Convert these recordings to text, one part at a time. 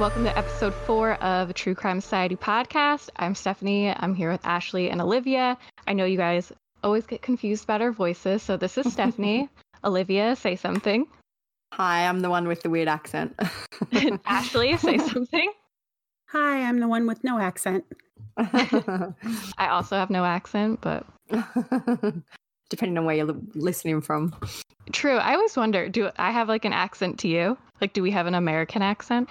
Welcome to episode four of True Crime Society podcast. I'm Stephanie. I'm here with Ashley and Olivia. I know you guys always get confused about our voices, so this is Stephanie. Olivia, say something. Hi, I'm the one with the weird accent. Ashley, say something. Hi, I'm the one with no accent. I also have no accent, but Depending on where you're listening from. true. I always wonder do I have like an accent to you? Like, do we have an American accent?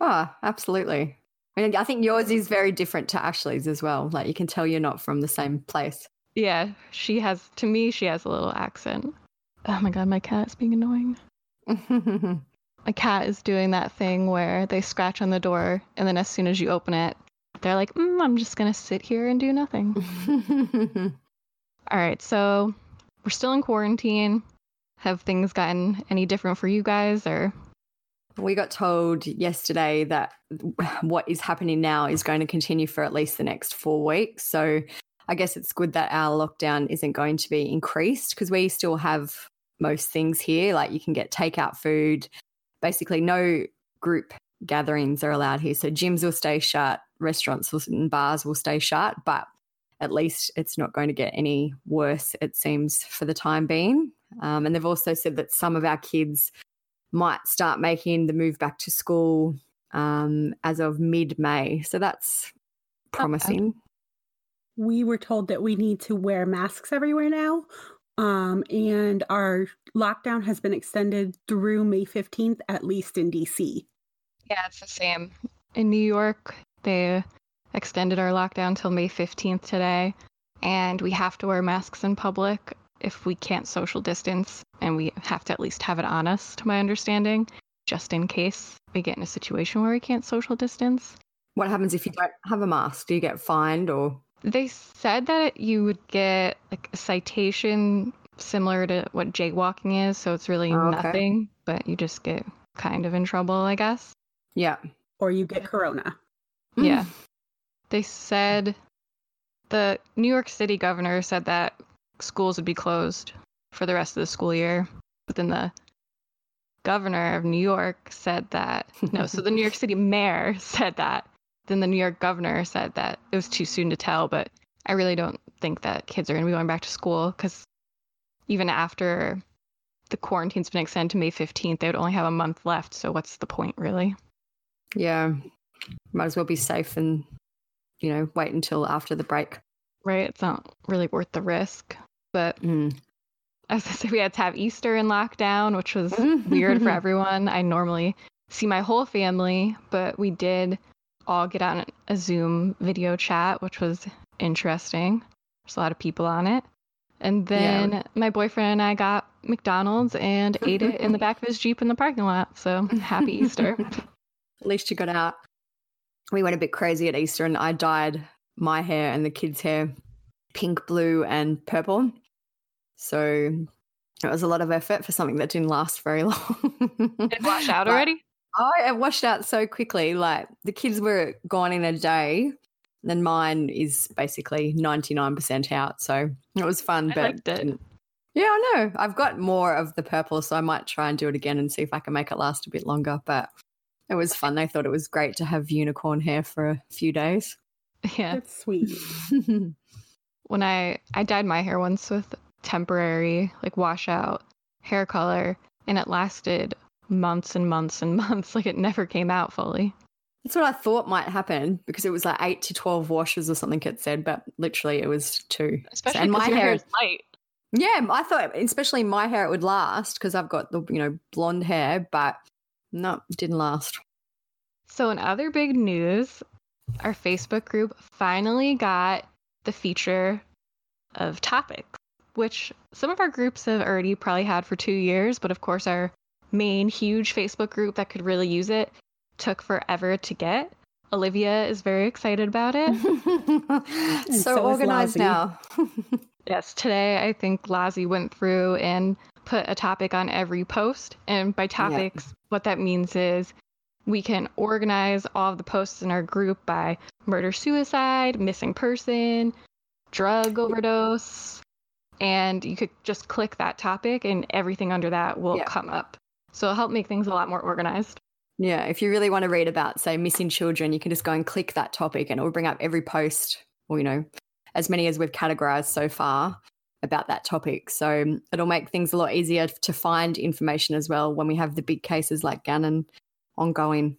Oh, absolutely. I, mean, I think yours is very different to Ashley's as well. Like you can tell you're not from the same place. Yeah, she has, to me, she has a little accent. Oh my god, my cat's being annoying. my cat is doing that thing where they scratch on the door and then as soon as you open it they're like mm, i'm just going to sit here and do nothing all right so we're still in quarantine have things gotten any different for you guys or we got told yesterday that what is happening now is going to continue for at least the next four weeks. So I guess it's good that our lockdown isn't going to be increased because we still have most things here. Like you can get takeout food. Basically, no group gatherings are allowed here. So gyms will stay shut, restaurants and bars will stay shut, but at least it's not going to get any worse, it seems, for the time being. Um, and they've also said that some of our kids might start making the move back to school um, as of mid May. So that's promising. We were told that we need to wear masks everywhere now. Um, and our lockdown has been extended through May 15th, at least in DC. yeah it's the same in new york they extended our lockdown till may 15th today and we have to wear masks in public if we can't social distance and we have to at least have it on us to my understanding just in case we get in a situation where we can't social distance What happens if you don't have a mask? Do you get fined or? They said that you would get like a citation similar to what jaywalking is, so it's really Oh, okay. nothing, but you just get kind of in trouble, I guess. Yeah. Or you get corona. Mm. Yeah. They said the New York City governor said that schools would be closed for the rest of the school year, but then the governor of New York said that no, so the New York City mayor said that. Then the New York governor said that it was too soon to tell, but I really don't think that kids are going to be going back to school because even after the quarantine's been extended to May 15th, they would only have a month left. So what's the point, really? Yeah. Might as well be safe and, you know, wait until after the break. Right? It's not really worth the risk. But Mm. as I said, we had to have Easter in lockdown, which was weird for everyone. I normally see my whole family, but we did all get on a Zoom video chat, which was interesting. There's a lot of people on it. And Yeah. then my boyfriend and I got McDonald's and ate it in the back of his Jeep in the parking lot. So happy Easter. At least you got out. We went a bit crazy at Easter and I dyed my hair and the kids' hair pink, blue, and purple. So it was a lot of effort for something that didn't last very long. Did it wash out already? Oh, it washed out so quickly. Like the kids were gone in a day. Then mine is basically 99% out. So it was fun. I but liked it. didn't- Yeah, I know. I've got more of the purple, so I might try and do it again and see if I can make it last a bit longer. But it was fun. They thought it was great to have unicorn hair for a few days. Yeah. That's sweet. when I I dyed my hair once with temporary like washout hair color and it lasted months and months and months like it never came out fully. That's what I thought might happen because it was like eight to 12 washes or something it said, but literally it was two. Especially and my hair hair is light. Yeah, I thought, especially my hair, it would last because I've got the you know blonde hair, but No, didn't last. So, in other big news, our Facebook group finally got the feature of topics, which some of our groups have already probably had for two years, but of course, our main huge Facebook group that could really use it took forever to get. Olivia is very excited about it. so, so organized now. yes, today I think Lazi went through and put a topic on every post. And by topics, what that means is we can organize all of the posts in our group by murder suicide, missing person, drug overdose. And you could just click that topic and everything under that will Yeah. come up. So it'll help make things a lot more organized. Yeah, if you really want to read about, say, missing children, you can just go and click that topic and it will bring up every post, or, you know, as many as we've categorized so far about that topic. So it'll make things a lot easier to find information as well when we have the big cases like Gannon ongoing.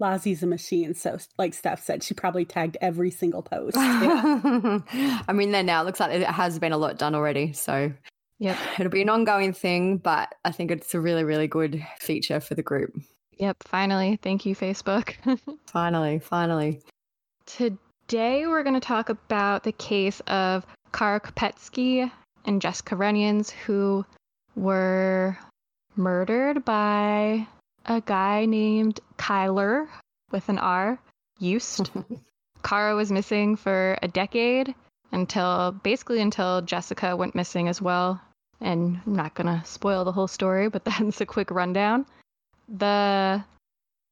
Lazzie's a machine, so like Steph said, she probably tagged every single post. I'm in there now. It looks like it has been a lot done already. So Yep. it'll be an ongoing thing, but I think it's a really, really good feature for the group. Yep. Finally. Thank you, Facebook. Finally, finally. Today, we're going to talk about the case of Kara Kopetsky and Jessica Runions, who were murdered by a guy named Kyler with an R, Yust. Kara was missing for a decade until basically until Jessica went missing as well. And I'm not going to spoil the whole story, but that's a quick rundown. The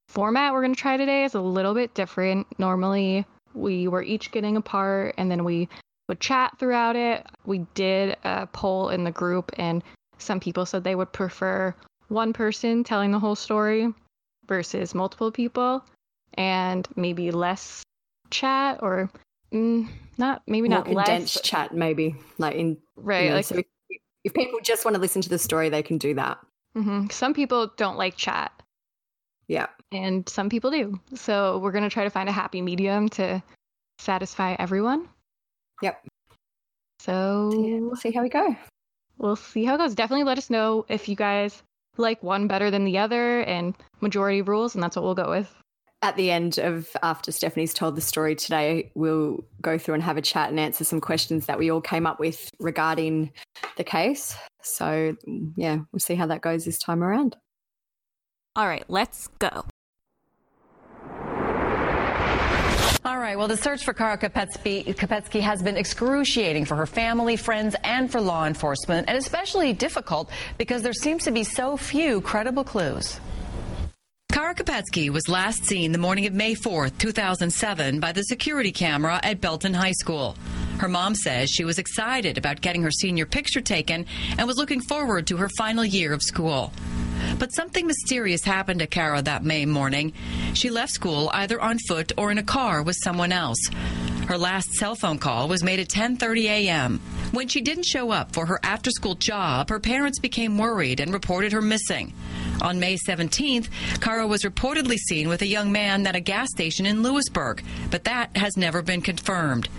format we're going to try today is a little bit different. Normally, we were each getting a part and then we would chat throughout it. We did a poll in the group, and some people said they would prefer one person telling the whole story versus multiple people and maybe less chat or mm, not maybe More not less condensed but- chat, maybe. Like in right you know, like so if, if people just want to listen to the story, they can do that. mhm. some people don't like chat Yeah. and some people do. So we're going to try to find a happy medium to satisfy everyone. Yep. So So, yeah, we'll see how we go. we'll see how it goes. Definitely let us know if you guys like one better than the other and majority rules, and that's what we'll go with. At the end of after Stephanie's told the story today, we'll go through and have a chat and answer some questions that we all came up with regarding the case. So yeah, we'll see how that goes this time around. All right, let's go. Right. Well, the search for Kara Kopetsky, has been excruciating for her family, friends, and for law enforcement, and especially difficult because there seems to be so few credible clues. Kara Kopetsky was last seen the morning of May 4th, 2007, by the security camera at Belton High School. Her mom says she was excited about getting her senior picture taken and was looking forward to her final year of school. But something mysterious happened to Kara that May morning. She left school either on foot or in a car with someone else. Her last cell phone call was made at 10:30 a.m. When she didn't show up for her after-school job, her parents became worried and reported her missing. On May 17th, Kara was reportedly seen with a young man at a gas station in Lewisburg, but that has never been confirmed.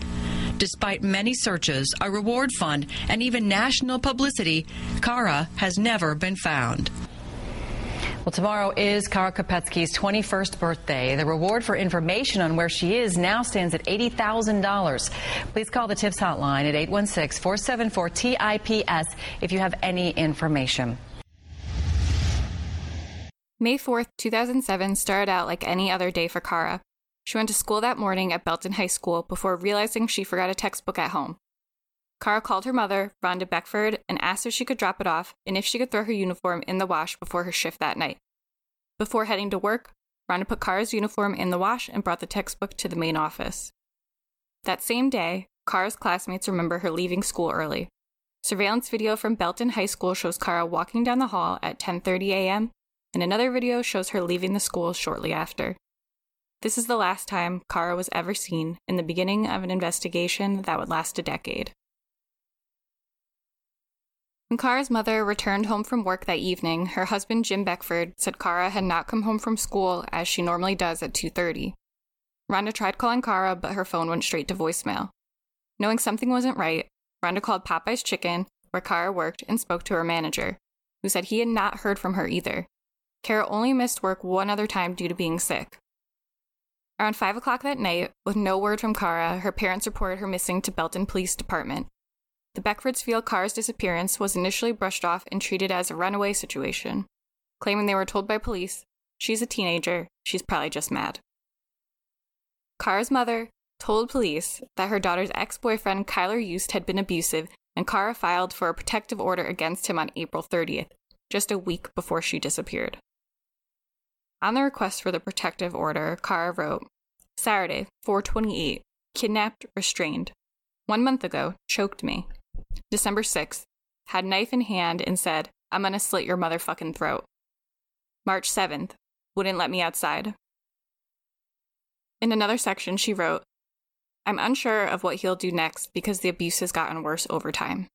Despite many searches, a reward fund, and even national publicity, Kara has never been found. Well, tomorrow is Kara Kopetsky's 21st birthday. The reward for information on where she is now stands at $80,000. Please call the TIPS hotline at 816 474 TIPS if you have any information. May 4th, 2007 started out like any other day for Kara. She went to school that morning at Belton High School before realizing she forgot a textbook at home. Kara called her mother, Rhonda Beckford, and asked if she could drop it off and if she could throw her uniform in the wash before her shift that night. Before heading to work, Rhonda put Kara's uniform in the wash and brought the textbook to the main office. That same day, Kara's classmates remember her leaving school early. Surveillance video from Belton High School shows Kara walking down the hall at 10:30 a.m., and another video shows her leaving the school shortly after. This is the last time Kara was ever seen in the beginning of an investigation that would last a decade. When Kara's mother returned home from work that evening, her husband Jim Beckford said Kara had not come home from school as she normally does at 2:30. Rhonda tried calling Kara, but her phone went straight to voicemail. Knowing something wasn't right, Rhonda called Popeye's Chicken, where Kara worked, and spoke to her manager, who said he had not heard from her either. Kara only missed work one other time due to being sick. Around 5 o'clock that night, with no word from Kara, her parents reported her missing to Belton Police Department. The Beckfords feel Kara's disappearance was initially brushed off and treated as a runaway situation, claiming they were told by police, she's a teenager, she's probably just mad. Kara's mother told police that her daughter's ex boyfriend, Kyler Yust, had been abusive, and Kara filed for a protective order against him on April 30th, just a week before she disappeared. On the request for the protective order, Kara wrote Saturday, 428, kidnapped, restrained. One month ago, choked me. December 6th, had knife in hand and said, I'm gonna slit your motherfucking throat. March 7th, wouldn't let me outside. In another section, she wrote, I'm unsure of what he'll do next because the abuse has gotten worse over time.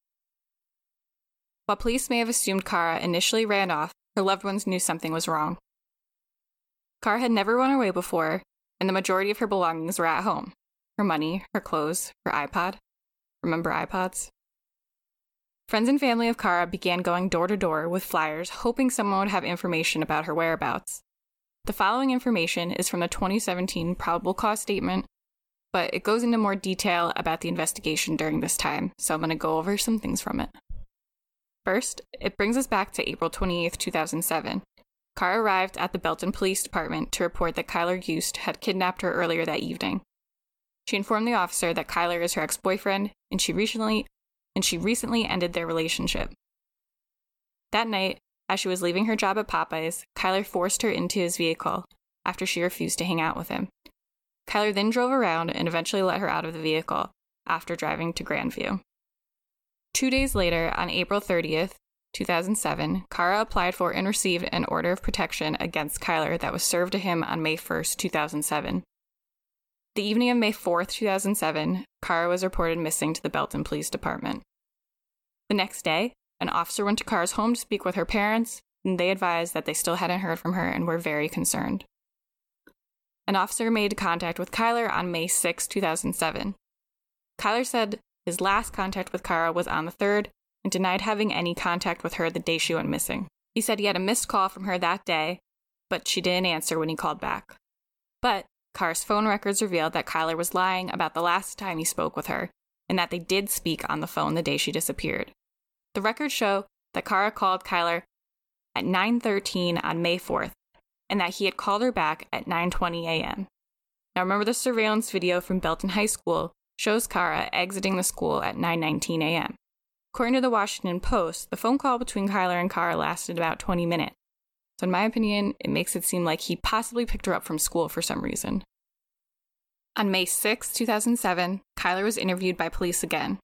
While police may have assumed Kara initially ran off, her loved ones knew something was wrong. Kara had never run away before, and the majority of her belongings were at home her money, her clothes, her iPod. Remember iPods? Friends and family of Kara began going door to door with flyers, hoping someone would have information about her whereabouts. The following information is from the 2017 probable cause statement, but it goes into more detail about the investigation during this time, so I'm going to go over some things from it. First, it brings us back to April 28, 2007. Kara arrived at the Belton Police Department to report that Kyler Yust had kidnapped her earlier that evening. She informed the officer that Kyler is her ex-boyfriend and she recently and she recently ended their relationship. That night, as she was leaving her job at Popeyes, Kyler forced her into his vehicle after she refused to hang out with him. Kyler then drove around and eventually let her out of the vehicle after driving to Grandview. Two days later, on April 30th, 2007, Kara applied for and received an order of protection against Kyler that was served to him on May 1st, 2007. The evening of May 4th, 2007, Kara was reported missing to the Belton Police Department. The next day, an officer went to Kara's home to speak with her parents, and they advised that they still hadn't heard from her and were very concerned. An officer made contact with Kyler on May 6, 2007. Kyler said his last contact with Kara was on the 3rd and denied having any contact with her the day she went missing. He said he had a missed call from her that day, but she didn't answer when he called back. But Kara's phone records revealed that Kyler was lying about the last time he spoke with her, and that they did speak on the phone the day she disappeared. The records show that Kara called Kyler at 9:13 on May 4th, and that he had called her back at 9:20 a.m. Now remember the surveillance video from Belton High School shows Kara exiting the school at 9:19 a.m. According to the Washington Post, the phone call between Kyler and Kara lasted about 20 minutes. So, in my opinion, it makes it seem like he possibly picked her up from school for some reason. On May 6, 2007, Kyler was interviewed by police again.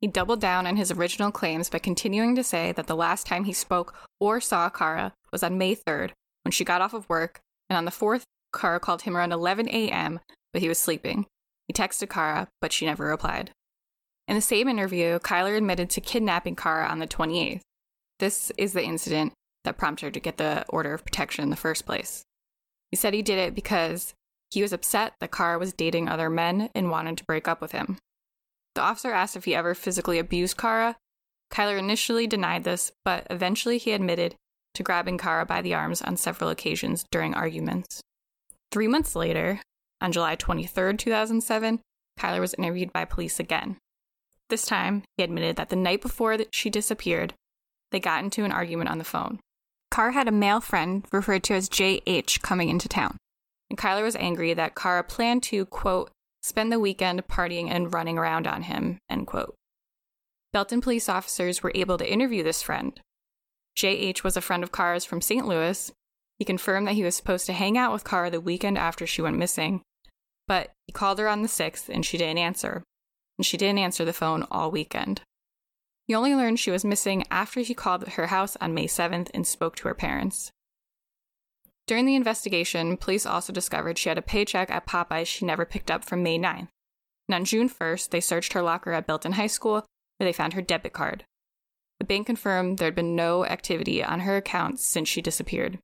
He doubled down on his original claims by continuing to say that the last time he spoke or saw Kara was on May 3rd when she got off of work, and on the 4th, Kara called him around 11 a.m., but he was sleeping. He texted Kara, but she never replied. In the same interview, Kyler admitted to kidnapping Kara on the 28th. This is the incident that prompted her to get the order of protection in the first place. He said he did it because he was upset that Kara was dating other men and wanted to break up with him. The officer asked if he ever physically abused Kara. Kyler initially denied this, but eventually he admitted to grabbing Kara by the arms on several occasions during arguments. Three months later, on July 23, 2007, Kyler was interviewed by police again. This time, he admitted that the night before she disappeared, they got into an argument on the phone. Kara had a male friend referred to as JH coming into town, and Kyler was angry that Kara planned to, quote, spend the weekend partying and running around on him, end quote. Belton police officers were able to interview this friend. JH was a friend of Kara's from St. Louis. He confirmed that he was supposed to hang out with Kara the weekend after she went missing, but he called her on the 6th and she didn't answer. And she didn't answer the phone all weekend. He only learned she was missing after he called her house on May 7th and spoke to her parents. During the investigation, police also discovered she had a paycheck at Popeyes she never picked up from May 9th. And on June 1st, they searched her locker at Belton High School where they found her debit card. The bank confirmed there had been no activity on her account since she disappeared.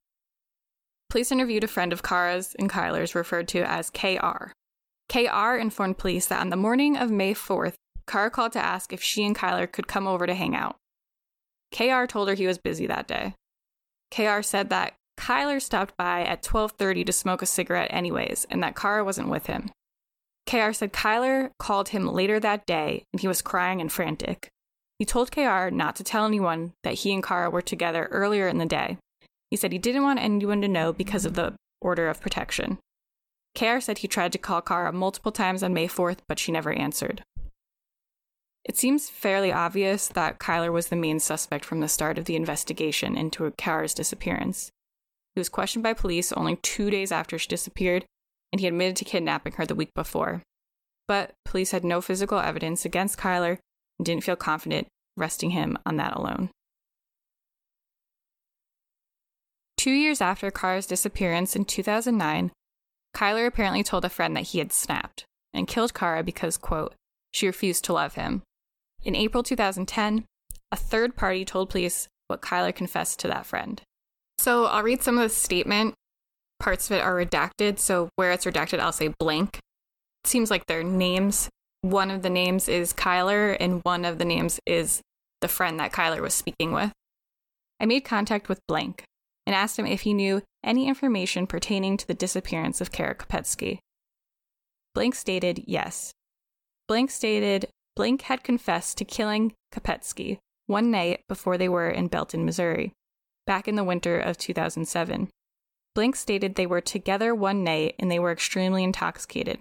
Police interviewed a friend of Kara's and Kyler's referred to as KR. KR informed police that on the morning of May 4th, Kara called to ask if she and Kyler could come over to hang out. KR told her he was busy that day. KR said that Kyler stopped by at 12:30 to smoke a cigarette anyways, and that Kara wasn't with him. KR said Kyler called him later that day and he was crying and frantic. He told KR not to tell anyone that he and Kara were together earlier in the day. He said he didn't want anyone to know because of the order of protection. KR said he tried to call Kara multiple times on May 4th, but she never answered. It seems fairly obvious that Kyler was the main suspect from the start of the investigation into Kara's disappearance. He was questioned by police only two days after she disappeared, and he admitted to kidnapping her the week before. But police had no physical evidence against Kyler and didn't feel confident arresting him on that alone. Two years after Kara's disappearance in 2009, Kyler apparently told a friend that he had snapped and killed Kara because, quote, she refused to love him. In April 2010, a third party told police what Kyler confessed to that friend. So I'll read some of the statement. Parts of it are redacted, so where it's redacted, I'll say blank. It seems like their names. One of the names is Kyler, and one of the names is the friend that Kyler was speaking with. I made contact with blank and asked him if he knew any information pertaining to the disappearance of Kara Kopetsky. Blank stated yes. Blank stated Blank had confessed to killing Kopetsky one night before they were in Belton, Missouri, back in the winter of 2007. Blank stated they were together one night and they were extremely intoxicated.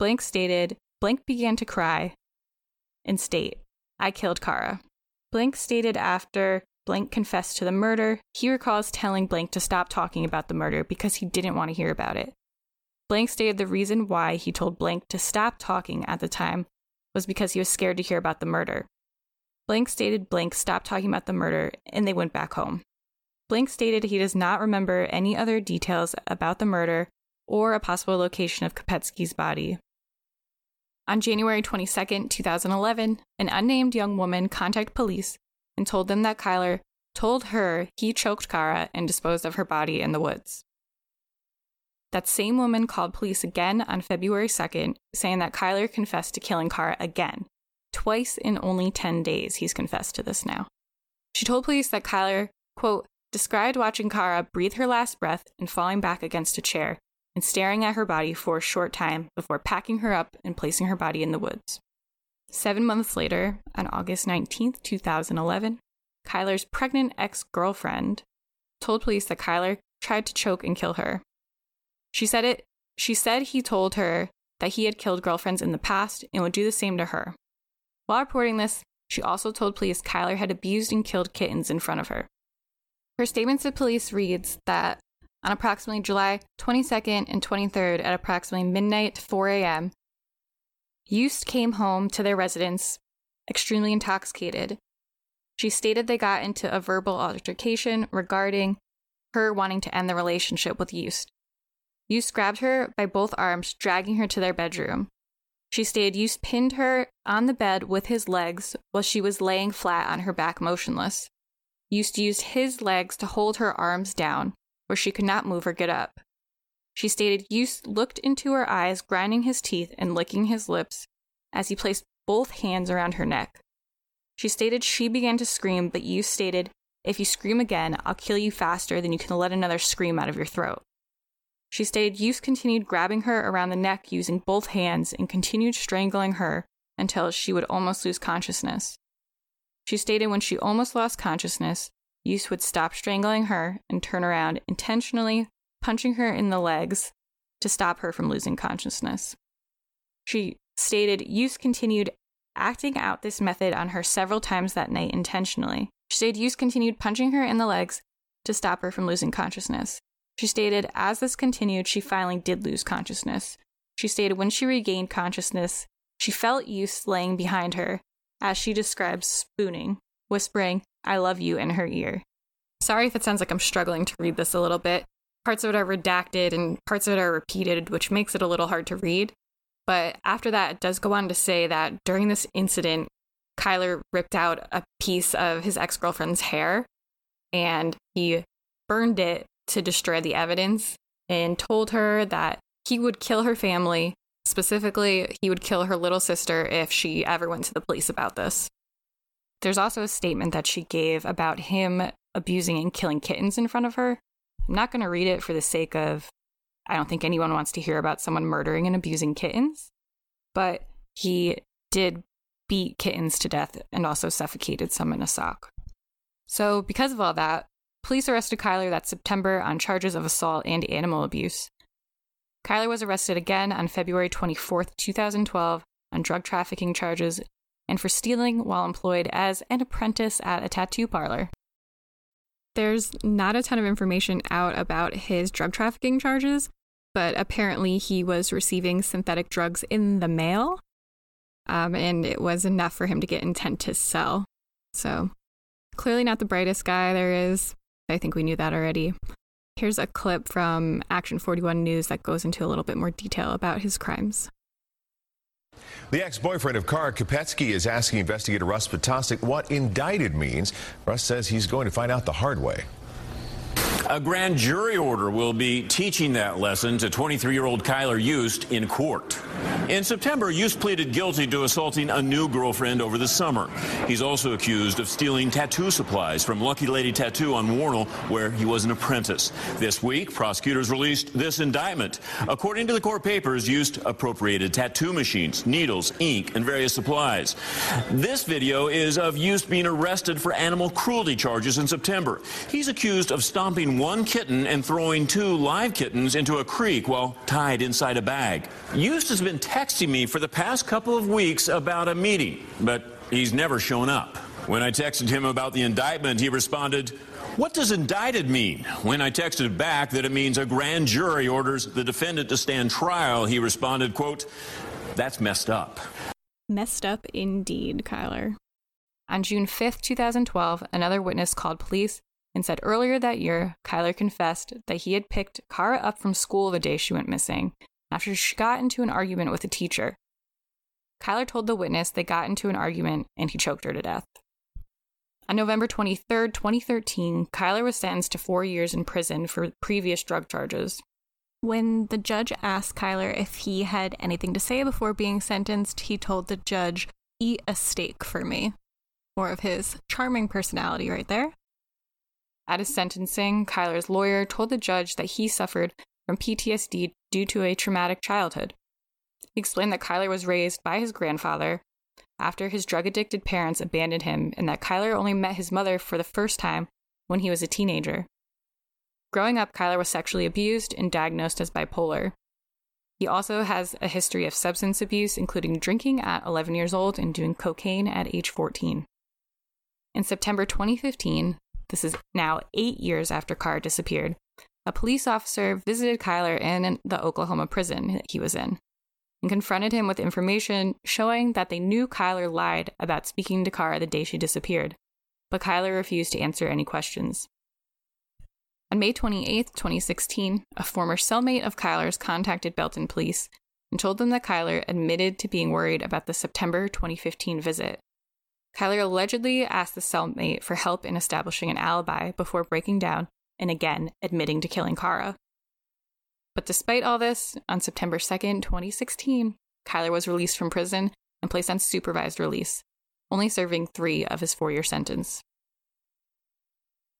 Blank stated Blank began to cry and state, I killed Kara. Blank stated after Blank confessed to the murder, he recalls telling Blank to stop talking about the murder because he didn't want to hear about it. Blank stated the reason why he told Blank to stop talking at the time was because he was scared to hear about the murder. Blank stated Blank stopped talking about the murder and they went back home. Blank stated he does not remember any other details about the murder or a possible location of Kopetsky's body. On January 22, 2011, an unnamed young woman contacted police and told them that Kyler told her he choked Kara and disposed of her body in the woods. That same woman called police again on February 2nd, saying that Kyler confessed to killing Kara again. Twice in only 10 days, he's confessed to this now. She told police that Kyler, quote, described watching Kara breathe her last breath and falling back against a chair and staring at her body for a short time before packing her up and placing her body in the woods. Seven months later, on August 19, 2011, Kyler's pregnant ex girlfriend told police that Kyler tried to choke and kill her. She said it she said he told her that he had killed girlfriends in the past and would do the same to her. While reporting this, she also told police Kyler had abused and killed kittens in front of her. Her statement to police reads that on approximately July 22nd and 23rd at approximately midnight to 4 a.m., Yust came home to their residence extremely intoxicated. She stated they got into a verbal altercation regarding her wanting to end the relationship with Yust. Yust grabbed her by both arms, dragging her to their bedroom. She stated Yust pinned her on the bed with his legs while she was laying flat on her back, motionless. Yust used his legs to hold her arms down, where she could not move or get up. She stated Yust looked into her eyes, grinding his teeth and licking his lips as he placed both hands around her neck. She stated she began to scream, but Yust stated, If you scream again, I'll kill you faster than you can let another scream out of your throat. She stated Yust continued grabbing her around the neck using both hands and continued strangling her until she would almost lose consciousness. She stated when she almost lost consciousness, Yust would stop strangling her and turn around, intentionally punching her in the legs to stop her from losing consciousness. She stated Yust continued acting out this method on her several times that night intentionally. She stated Yust continued punching her in the legs to stop her from losing consciousness. She stated as this continued, she finally did lose consciousness. She stated when she regained consciousness, she felt Yust laying behind her, as she describes spooning, whispering, I love you in her ear. Sorry if it sounds like I'm struggling to read this a little bit parts of it are redacted and parts of it are repeated, which makes it a little hard to read. But after that, it does go on to say that during this incident, Kyler ripped out a piece of his ex girlfriend's hair and he burned it to destroy the evidence and told her that he would kill her family. Specifically, he would kill her little sister if she ever went to the police about this. There's also a statement that she gave about him abusing and killing kittens in front of her. I'm not going to read it for the sake of, I don't think anyone wants to hear about someone murdering and abusing kittens, but he did beat kittens to death and also suffocated some in a sock. So, because of all that, police arrested Kyler that September on charges of assault and animal abuse. Kyler was arrested again on February 24, 2012, on drug trafficking charges and for stealing while employed as an apprentice at a tattoo parlor. There's not a ton of information out about his drug trafficking charges, but apparently he was receiving synthetic drugs in the mail, um, and it was enough for him to get intent to sell. So, clearly not the brightest guy there is. I think we knew that already. Here's a clip from Action 41 News that goes into a little bit more detail about his crimes. The ex-boyfriend of Kara Kopetsky is asking investigator Russ Ptacek what indicted means. Russ says he's going to find out the hard way. A grand jury order will be teaching that lesson to 23-year-old Kyler Yust in court. In September, Yust pleaded guilty to assaulting a new girlfriend over the summer. He's also accused of stealing tattoo supplies from Lucky Lady Tattoo on Wornall, where he was an apprentice. This week, prosecutors released this indictment. According to the court papers, Yust appropriated tattoo machines, needles, ink, and various supplies. This video is of Yust being arrested for animal cruelty charges in September. He's accused of stomping one kitten and throwing two live kittens into a creek while tied inside a bag. Yust has been texting me for the past couple of weeks about a meeting, but he's never shown up. When I texted him about the indictment, he responded, what does indicted mean? When I texted back that it means a grand jury orders the defendant to stand trial, he responded, quote, that's messed up. Messed up indeed, Kyler. On June 5th, 2012, another witness called police and said earlier that year, Kyler confessed that he had picked Kara up from school the day she went missing after she got into an argument with a teacher. Kyler told the witness they got into an argument and he choked her to death. On November 23, 2013, Kyler was sentenced to four years in prison for previous drug charges. When the judge asked Kyler if he had anything to say before being sentenced, he told the judge, Eat a steak for me. More of his charming personality right there. At his sentencing, Kyler's lawyer told the judge that he suffered from PTSD due to a traumatic childhood. He explained that Kyler was raised by his grandfather after his drug addicted parents abandoned him and that Kyler only met his mother for the first time when he was a teenager. Growing up, Kyler was sexually abused and diagnosed as bipolar. He also has a history of substance abuse, including drinking at 11 years old and doing cocaine at age 14. In September 2015, this is now eight years after Kara disappeared, a police officer visited Kyler in the Oklahoma prison he was in and confronted him with information showing that they knew Kyler lied about speaking to Kara the day she disappeared, but Kyler refused to answer any questions. On May 28, 2016, a former cellmate of Kyler's contacted Belton police and told them that Kyler admitted to being worried about the September 2015 visit. Kyler allegedly asked the cellmate for help in establishing an alibi before breaking down and again admitting to killing Kara. But despite all this, on September 2nd, 2016, Kyler was released from prison and placed on supervised release, only serving three of his four year sentence.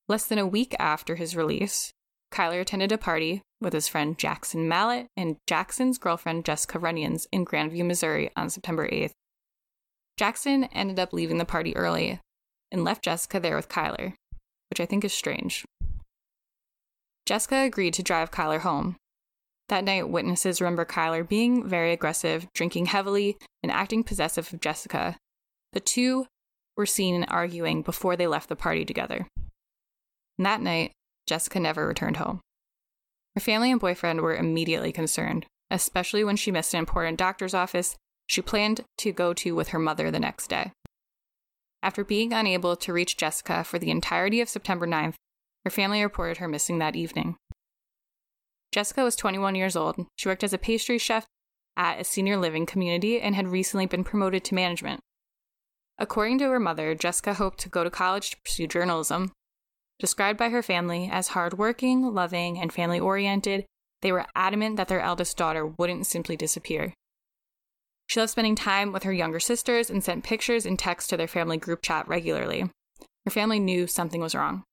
Less than a week after his release, Kyler attended a party with his friend Jackson Mallet and Jackson's girlfriend Jessica Runions in Grandview, Missouri on September 8th. Jackson ended up leaving the party early and left Jessica there with Kyler, which I think is strange. Jessica agreed to drive Kyler home. That night, witnesses remember Kyler being very aggressive, drinking heavily, and acting possessive of Jessica. The two were seen arguing before they left the party together. And that night, Jessica never returned home. Her family and boyfriend were immediately concerned, especially when she missed an important doctor's office she planned to go to with her mother the next day. After being unable to reach Jessica for the entirety of September 9th, her family reported her missing that evening. Jessica was 21 years old. She worked as a pastry chef at a senior living community and had recently been promoted to management. According to her mother, Jessica hoped to go to college to pursue journalism. Described by her family as hardworking, loving, and family oriented, they were adamant that their eldest daughter wouldn't simply disappear. She loved spending time with her younger sisters and sent pictures and texts to their family group chat regularly. Her family knew something was wrong.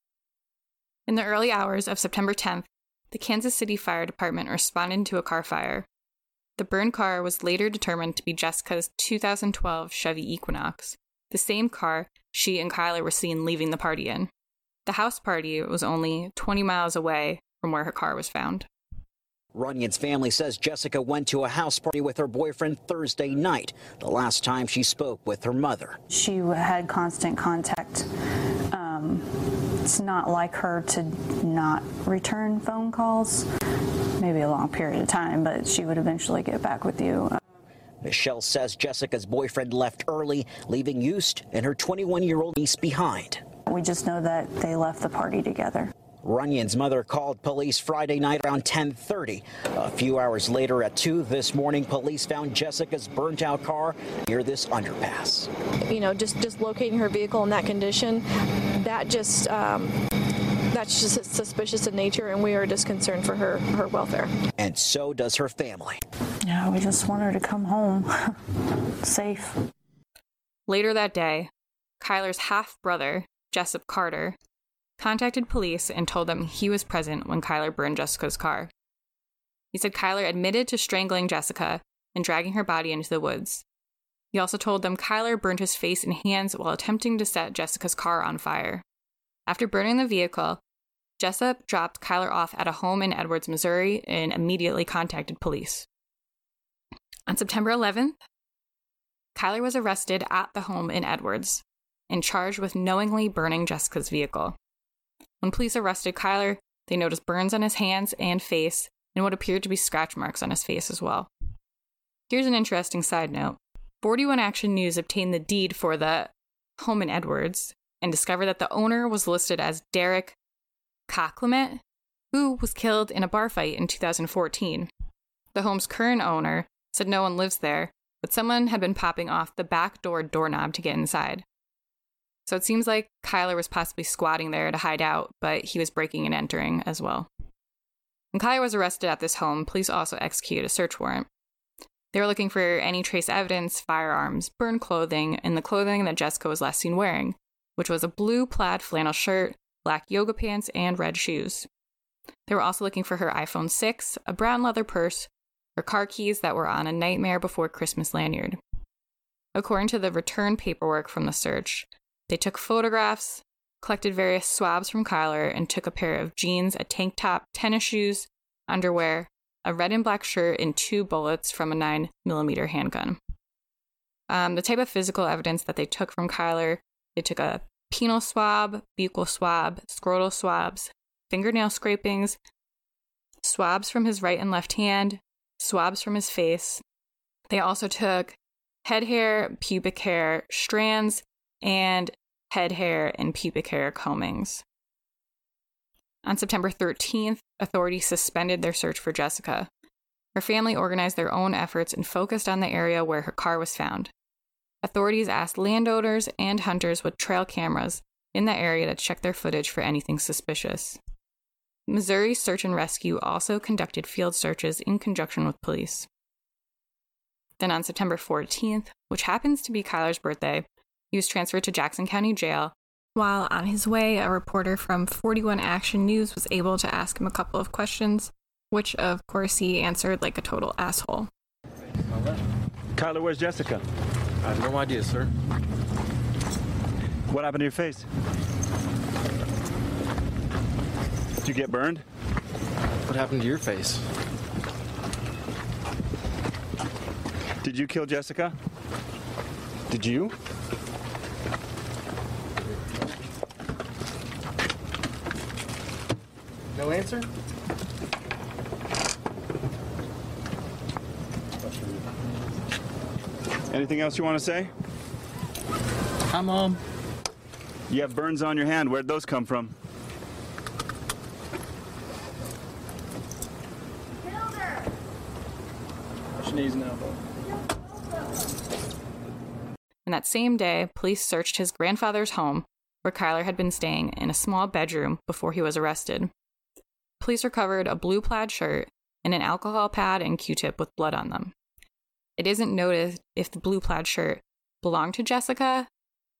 In the early hours of September 10th, the Kansas City Fire Department responded to a car fire. The burned car was later determined to be Jessica's 2012 Chevy Equinox, the same car she and Kyler were seen leaving the party in. The house party was only 20 miles away from where her car was found. Runions' family says Jessica went to a house party with her boyfriend Thursday night, the last time she spoke with her mother. She had constant contact. Um, it's not like her to not return phone calls, maybe a long period of time, but she would eventually get back with you. Michelle says Jessica's boyfriend left early, leaving Yust and her 21 year old niece behind. We just know that they left the party together. Runions' mother called police Friday night around 10:30. A few hours later at 2 this morning, police found Jessica's burnt out car near this underpass. You know, just just locating her vehicle in that condition, that just um, that's just suspicious in nature, and we are just concerned for her her welfare. And so does her family. Yeah, we just want her to come home safe. Later that day, Kyler's half brother, Jessup Carter, contacted police and told them he was present when Kyler burned Jessica's car. He said Kyler admitted to strangling Jessica and dragging her body into the woods. He also told them Kyler burned his face and hands while attempting to set Jessica's car on fire. After burning the vehicle, Jessup dropped Kyler off at a home in Edwards, Missouri, and immediately contacted police. On September 11th, Kyler was arrested at the home in Edwards and charged with knowingly burning Jessica's vehicle. When police arrested Kyler, they noticed burns on his hands and face and what appeared to be scratch marks on his face as well. Here's an interesting side note 41 Action News obtained the deed for the home in Edwards and discovered that the owner was listed as Derek Cocklement, who was killed in a bar fight in 2014. The home's current owner said no one lives there, but someone had been popping off the back door doorknob to get inside. So it seems like Kyler was possibly squatting there to hide out, but he was breaking and entering as well. When Kyler was arrested at this home, police also executed a search warrant. They were looking for any trace evidence, firearms, burned clothing, and the clothing that Jessica was last seen wearing, which was a blue plaid flannel shirt, black yoga pants, and red shoes. They were also looking for her iPhone 6, a brown leather purse, her car keys that were on a Nightmare Before Christmas lanyard. According to the return paperwork from the search, they took photographs, collected various swabs from Kyler, and took a pair of jeans, a tank top, tennis shoes, underwear, a red and black shirt, and two bullets from a 9mm handgun. Um, the type of physical evidence that they took from Kyler, they took a penal swab, buccal swab, scrotal swabs, fingernail scrapings, swabs from his right and left hand, swabs from his face. They also took head hair, pubic hair, strands, and head hair, and pubic hair combings. On September 13th, authorities suspended their search for Jessica. Her family organized their own efforts and focused on the area where her car was found. Authorities asked landowners and hunters with trail cameras in the area to check their footage for anything suspicious. Missouri Search and Rescue also conducted field searches in conjunction with police. Then on September 14th, which happens to be Kyler's birthday, he was transferred to Jackson County Jail. While on his way, a reporter from 41 Action News was able to ask him a couple of questions, which of course he answered like a total asshole. Kyler, where's Jessica? I have no idea, sir. What happened to your face? Did you get burned? What happened to your face? Did you kill Jessica? Did you? No answer? Anything else you want to say? Hi, Mom. Um, you have burns on your hand. Where'd those come from? Knees and elbow. And that same day, police searched his grandfather's home, where Kyler had been staying in a small bedroom before he was arrested. Police recovered a blue plaid shirt and an alcohol pad and Q tip with blood on them. It isn't noted if the blue plaid shirt belonged to Jessica,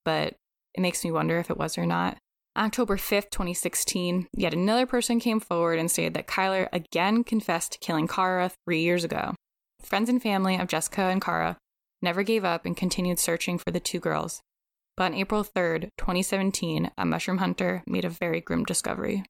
but it makes me wonder if it was or not. October 5th, 2016, yet another person came forward and stated that Kyler again confessed to killing Kara three years ago. Friends and family of Jessica and Kara never gave up and continued searching for the two girls. But on April 3rd, 2017, a mushroom hunter made a very grim discovery.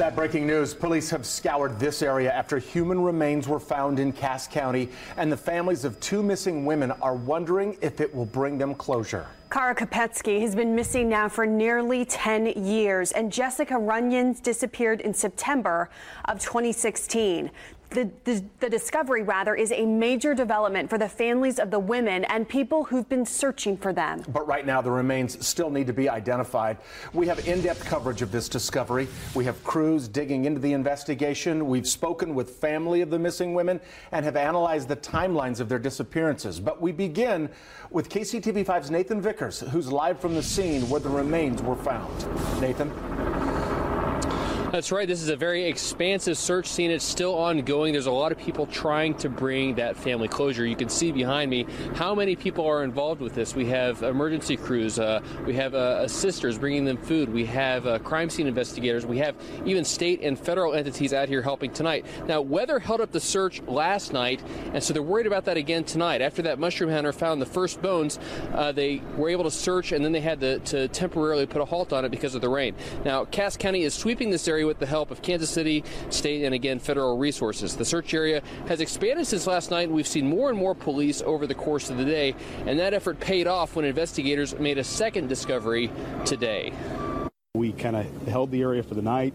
That breaking news police have scoured this area after human remains were found in Cass County, and the families of two missing women are wondering if it will bring them closure. Kara Kopetsky has been missing now for nearly 10 years, and Jessica Runions disappeared in September of 2016 the, the, the, discovery, rather, is a major development for the families of the women and people who've been searching for them. But right now, the remains still need to be identified. We have in depth coverage of this discovery. We have crews digging into the investigation. We've spoken with family of the missing women and have analyzed the timelines of their disappearances. But we begin with KCTV5's Nathan Vickers, who's live from the scene where the remains were found. Nathan? That's right. This is a very expansive search scene. It's still ongoing. There's a lot of people trying to bring that family closure. You can see behind me how many people are involved with this. We have emergency crews. Uh, we have uh, sisters bringing them food. We have uh, crime scene investigators. We have even state and federal entities out here helping tonight. Now, weather held up the search last night, and so they're worried about that again tonight. After that mushroom hunter found the first bones, uh, they were able to search, and then they had to, to temporarily put a halt on it because of the rain. Now, Cass County is sweeping this area area with the help of Kansas City, state, and again, federal resources. The search area has expanded since last night, and we've seen more and more police over the course of the day, and that effort paid off when investigators made a second discovery today. We kind of held the area for the night,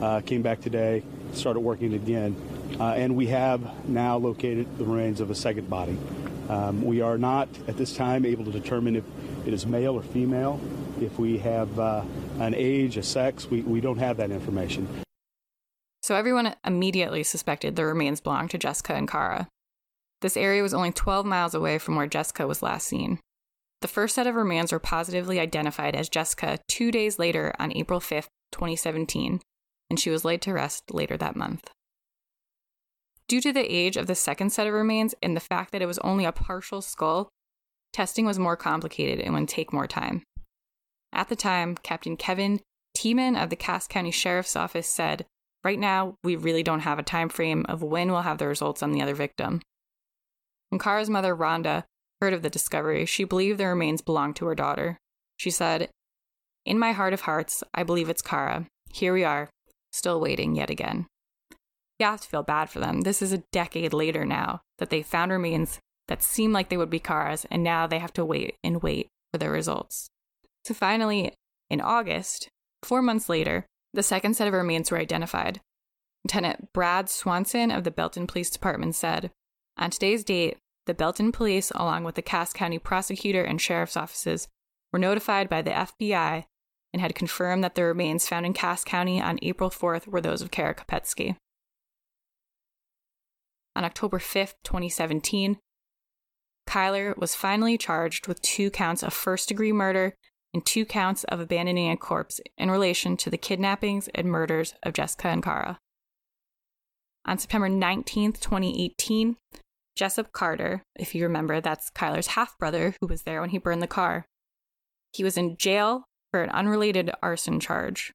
uh, came back today, started working again, uh, and we have now located the remains of a second body. Um, we are not at this time able to determine if it is male or female. If we have uh, an age, a sex, we, we don't have that information. So everyone immediately suspected the remains belonged to Jessica and Kara. This area was only 12 miles away from where Jessica was last seen. The first set of remains were positively identified as Jessica two days later on April 5th, 2017, and she was laid to rest later that month. Due to the age of the second set of remains and the fact that it was only a partial skull, testing was more complicated and would take more time. At the time, Captain Kevin Teeman of the Cass County Sheriff's Office said, Right now, we really don't have a time frame of when we'll have the results on the other victim. When Kara's mother, Rhonda, heard of the discovery, she believed the remains belonged to her daughter. She said, In my heart of hearts, I believe it's Kara. Here we are, still waiting yet again. You have to feel bad for them. This is a decade later now that they found remains that seemed like they would be Kara's, and now they have to wait and wait for their results. So finally, in August, four months later, the second set of remains were identified. Lieutenant Brad Swanson of the Belton Police Department said, On today's date, the Belton Police, along with the Cass County Prosecutor and Sheriff's offices, were notified by the FBI and had confirmed that the remains found in Cass County on April 4th were those of Kara Kopetsky. On October 5th, 2017, Kylr was finally charged with two counts of first degree murder and two counts of abandoning a corpse in relation to the kidnappings and murders of Jessica and Kara. On September 19th, 2018, Jessup Carter, if you remember, that's Kylr's half brother who was there when he burned the car, he was in jail for an unrelated arson charge,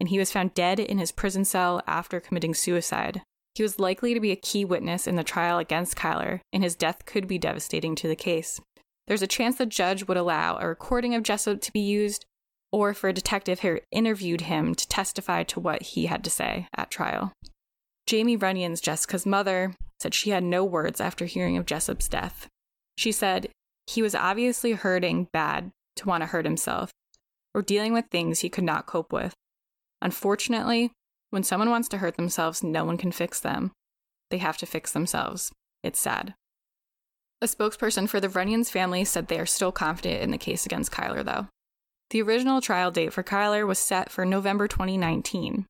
and he was found dead in his prison cell after committing suicide. He was likely to be a key witness in the trial against Kylr, and his death could be devastating to the case. There's a chance the judge would allow a recording of Jessup to be used, or for a detective who interviewed him to testify to what he had to say at trial. Jamie Runions, Jessica's mother, said she had no words after hearing of Jessup's death. She said, He was obviously hurting bad to want to hurt himself, or dealing with things he could not cope with. Unfortunately, when someone wants to hurt themselves, no one can fix them. They have to fix themselves. It's sad. A spokesperson for the Runions family said they are still confident in the case against Kylr, though. The original trial date for Kylr was set for November 2019.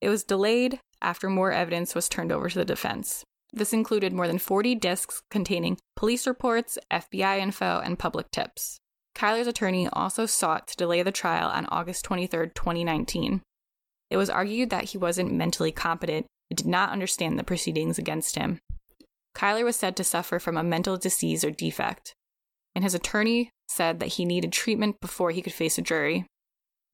It was delayed after more evidence was turned over to the defense. This included more than 40 discs containing police reports, FBI info, and public tips. Kylr's attorney also sought to delay the trial on August 23, 2019. It was argued that he wasn't mentally competent and did not understand the proceedings against him. Kylr was said to suffer from a mental disease or defect, and his attorney said that he needed treatment before he could face a jury.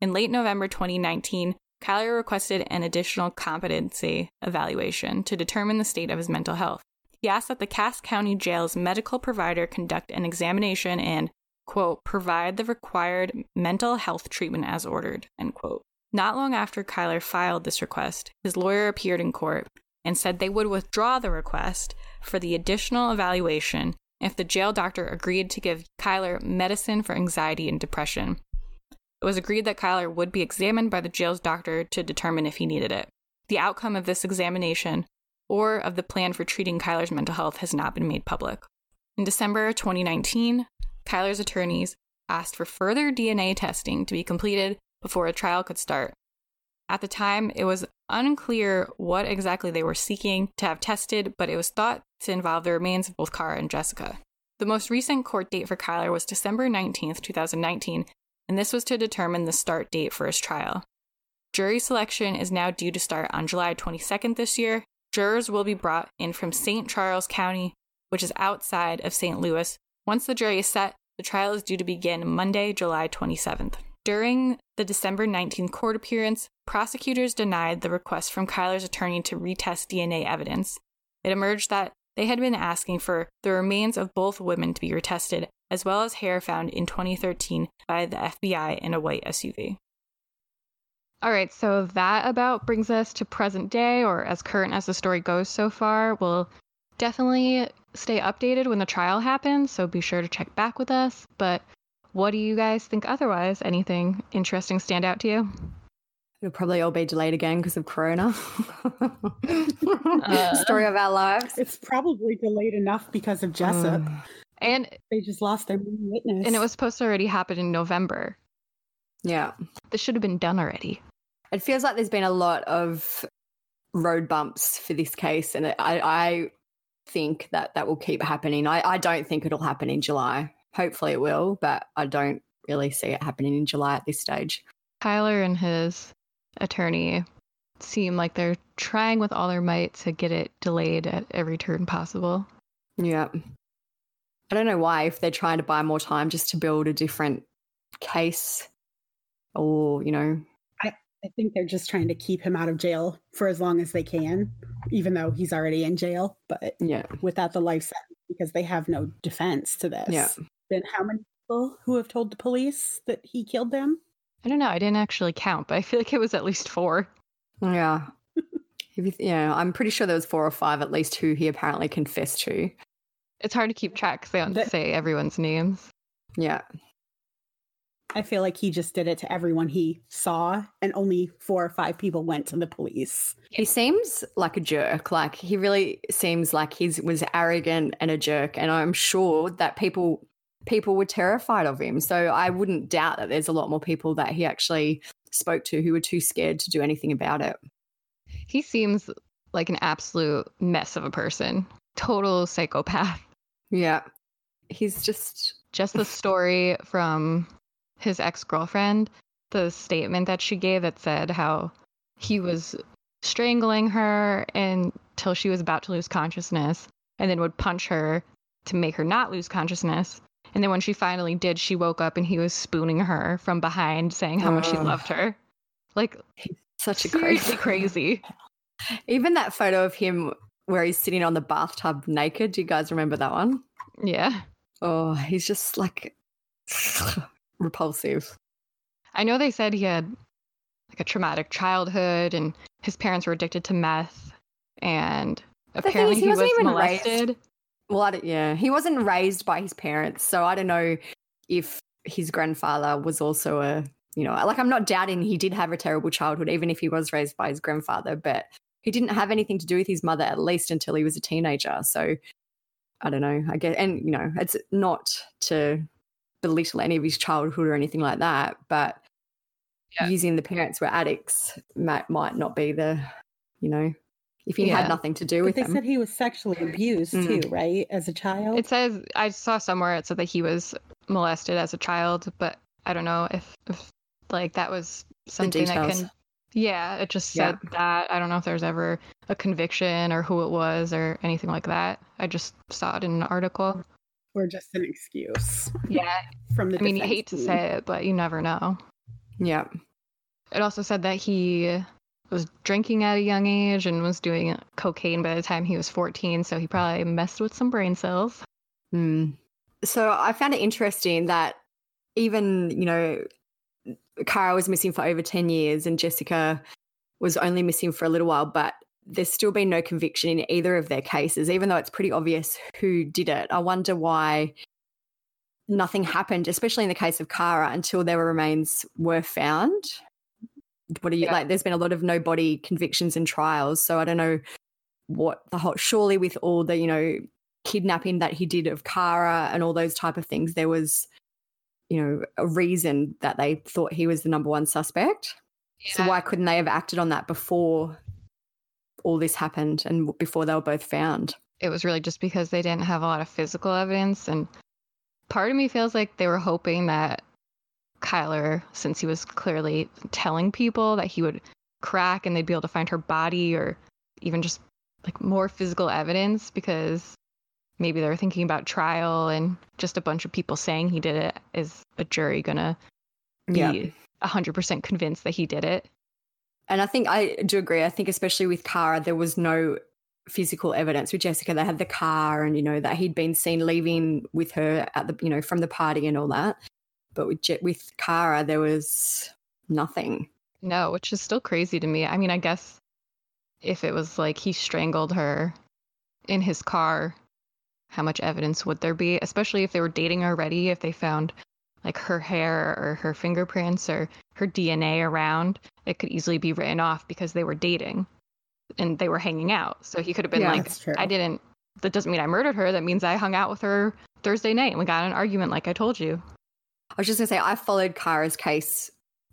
In late November 2019, Kylr requested an additional competency evaluation to determine the state of his mental health. He asked that the Cass County Jail's medical provider conduct an examination and, quote, provide the required mental health treatment as ordered, end quote. Not long after Kylr filed this request, his lawyer appeared in court and said they would withdraw the request for the additional evaluation if the jail doctor agreed to give Kylr medicine for anxiety and depression. It was agreed that Kylr would be examined by the jail's doctor to determine if he needed it. The outcome of this examination or of the plan for treating Kylr's mental health has not been made public. In December 2019, Kylr's attorneys asked for further DNA testing to be completed before a trial could start. At the time, it was unclear what exactly they were seeking to have tested, but it was thought to involve the remains of both Kara and Jessica. The most recent court date for Kylr was December 19th, 2019, and this was to determine the start date for his trial. Jury selection is now due to start on July 22nd this year. Jurors will be brought in from St. Charles County, which is outside of St. Louis. Once the jury is set, the trial is due to begin Monday, July 27th. During the December 19th court appearance, prosecutors denied the request from Kylr's attorney to retest DNA evidence. It emerged that they had been asking for the remains of both women to be retested, as well as hair found in 2013 by the FBI in a white SUV. All right, so that about brings us to present day, or as current as the story goes so far. We'll definitely stay updated when the trial happens, so be sure to check back with us. But what do you guys think otherwise? Anything interesting stand out to you? It'll probably all be delayed again because of Corona. uh, Story of our lives. It's probably delayed enough because of Jessup. Uh, and they just lost their main witness. And it was supposed to already happen in November. Yeah. This should have been done already. It feels like there's been a lot of road bumps for this case. And I, I think that that will keep happening. I, I don't think it'll happen in July. Hopefully it will, but I don't really see it happening in July at this stage. Kylr and his attorney seem like they're trying with all their might to get it delayed at every turn possible. Yeah. I don't know why, if they're trying to buy more time just to build a different case or, you know. I, I think they're just trying to keep him out of jail for as long as they can, even though he's already in jail, but yeah, without the life sentence because they have no defense to this. Yeah. Then how many people who have told the police that he killed them? I don't know. I didn't actually count, but I feel like it was at least four. Yeah. yeah, I'm pretty sure there was four or five at least who he apparently confessed to. It's hard to keep track because they don't but, say everyone's names. Yeah. I feel like he just did it to everyone he saw, and only four or five people went to the police. He seems like a jerk. Like, he really seems like he was arrogant and a jerk. And I'm sure that people people were terrified of him. So I wouldn't doubt that there's a lot more people that he actually spoke to who were too scared to do anything about it. He seems like an absolute mess of a person, total psychopath. Yeah. He's just. Just the story from his ex girlfriend, the statement that she gave that said how he was strangling her until she was about to lose consciousness and then would punch her to make her not lose consciousness and then when she finally did, she woke up and he was spooning her from behind, saying how much he loved her. Like, such a crazy, crazy. Even that photo of him where he's sitting on the bathtub naked. Do you guys remember that one? Yeah. Oh, he's just like repulsive. I know they said he had like a traumatic childhood and his parents were addicted to meth and apparently is, he, he was molested. Raised well, I don't, yeah, he wasn't raised by his parents, so I don't know if his grandfather was also a, you know, like I'm not doubting he did have a terrible childhood, even if he was raised by his grandfather, but he didn't have anything to do with his mother at least until he was a teenager. So I don't know. I guess, and you know, it's not to belittle any of his childhood or anything like that, but yeah. using the parents were addicts might might not be the, you know, if he yeah. had nothing to do with it. they them. said he was sexually abused mm. too, right? As a child. It says I saw somewhere it said that he was molested as a child, but I don't know if, if like that was something that can yeah, it just said yeah. that. I don't know if there's ever a conviction or who it was or anything like that. I just saw it in an article. Or just an excuse. Yeah. From the I mean, you defense hate to say it, but you never know. Yeah. It also said that he was drinking at a young age and was doing cocaine by the time he was 14, so he probably messed with some brain cells. Hmm. So I found it interesting that even, you know, Kara was missing for over 10 years and Jessica was only missing for a little while, but there's still been no conviction in either of their cases, even though it's pretty obvious who did it. I wonder why nothing happened, especially in the case of Kara, until their remains were found. What are you Yeah. like? There's been a lot of no body convictions and trials. So I don't know what the whole, surely with all the, you know, kidnapping that he did of Kara and all those type of things, there was, you know, a reason that they thought he was the number one suspect. So why couldn't they have acted on that before all this happened and before they were both found? It was really just because they didn't have a lot of physical evidence. And part of me feels like they were hoping that Kylr, since he was clearly telling people that he would crack and they'd be able to find her body or even just like more physical evidence because maybe they were thinking about trial and just a bunch of people saying he did it is a jury gonna be Yeah. 100% convinced that he did it And I think I do agree. I think especially with kara there was no physical evidence. With Jessica, they had the car and you know that he'd been seen leaving with her at the you know from the party and all that. But with with Kara, there was nothing. No, which is still crazy to me. I mean, I guess if it was like he strangled her in his car, how much evidence would there be? Especially if they were dating already, if they found like her hair or her fingerprints or her DNA around, it could easily be written off because they were dating and they were hanging out. So he could have been Yeah, like. I didn't, that doesn't mean I murdered her. That means I hung out with her Thursday night and we got in an argument like I told you. I was just gonna say I followed Kara's case.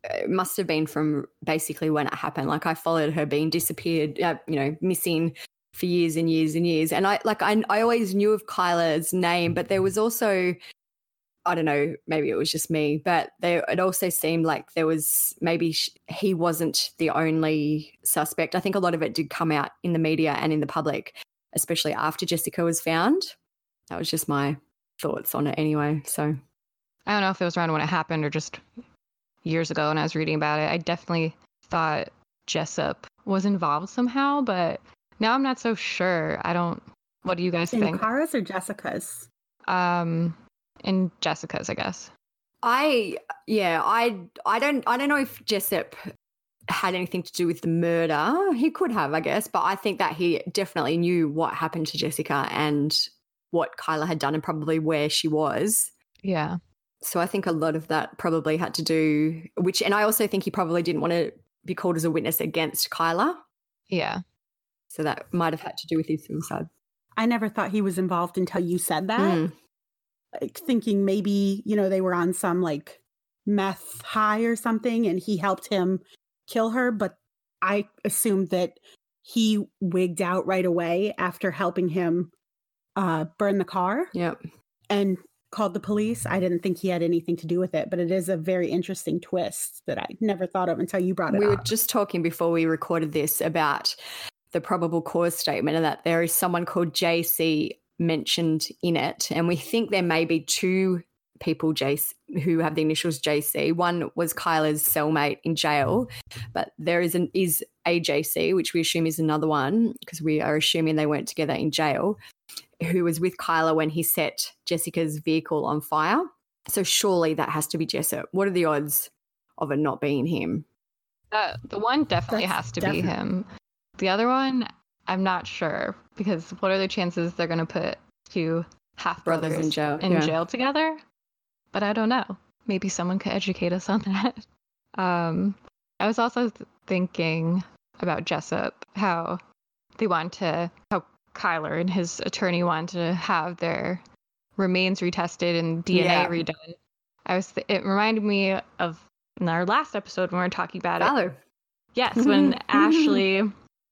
uh, It must have been from basically when it happened. Like I followed her being disappeared, uh, you know, missing for years and years and years. And I like I I always knew of Kylr's name, but there was also I don't know, maybe it was just me, but there it also seemed like there was maybe sh- he wasn't the only suspect. I think a lot of it did come out in the media and in the public, especially after Jessica was found. That was just my thoughts on it anyway. So I don't know if it was around when it happened or just years ago when I was reading about it. I definitely thought Jessup was involved somehow, but now I'm not so sure. I don't. What do you guys In think? Kara's or Jessica's? Um, in Jessica's, I guess. I yeah, I I don't I don't know if Jessup had anything to do with the murder. He could have, I guess, but I think that he definitely knew what happened to Jessica and what Kylr had done and probably where she was. Yeah. So I think a lot of that probably had to do which and I also think he probably didn't want to be called as a witness against Kylr. Yeah. So that might have had to do with his suicide. I never thought he was involved until you said that. Mm. Like thinking maybe, you know, they were on some like meth high or something and he helped him kill her, but I assumed that he wigged out right away after helping him uh burn the car. Yep. And called the police. I didn't think he had anything to do with it, but it is a very interesting twist that I never thought of until you brought it we up. We were just talking before we recorded this about the probable cause statement and that there is someone called JC mentioned in it. And we think there may be two people JC, who have the initials JC. One was Kylr's cellmate in jail, but there is an is a JC, which we assume is another one because we are assuming they weren't together in jail, who was with Kylr when he set Jessica's vehicle on fire. So surely that has to be Jessup. What are the odds of it not being him? Uh, the one definitely That's has to be him. The other one, I'm not sure because what are the chances they're going to put two half Brothers brothers in jail, in yeah. jail together? But I don't know. Maybe someone could educate us on that. Um, I was also thinking about Jessup, how they want to, how Kylr and his attorney want to have their remains retested and DNA Yeah. redone. I was. Th- it reminded me of in our last episode when we were talking about it. Yes, when Ashley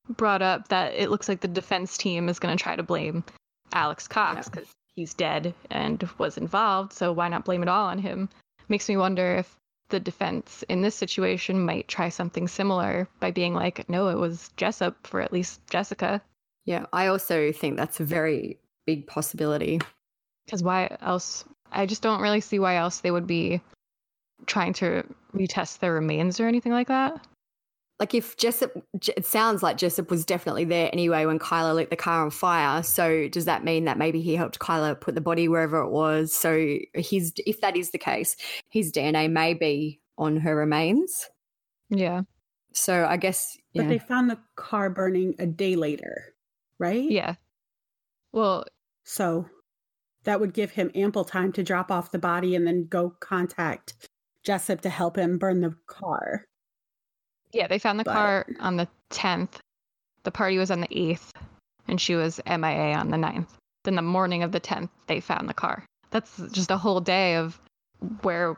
brought up that it looks like the defense team is going to try to blame Alex Cox because he's dead and was involved. So why not blame it all on him? Makes me wonder if the defense in this situation might try something similar by being like, no, it was Jessup for at least Jessica. Yeah, I also think that's a very big possibility. Because why else? I just don't really see why else they would be trying to retest their remains or anything like that. Like if Jessup, it sounds like Jessup was definitely there anyway when Kylr lit the car on fire. So does that mean that maybe he helped Kylr put the body wherever it was? So his, if that is the case, his DNA may be on her remains. Yeah. So I guess, But yeah. they found the car burning a day later, right? Yeah. Well, so that would give him ample time to drop off the body and then go contact Jessup to help him burn the car. Yeah, they found the But- car on the 10th. The party was on the 8th, and she was MIA on the 9th. Then the morning of the 10th, they found the car. That's just a whole day of where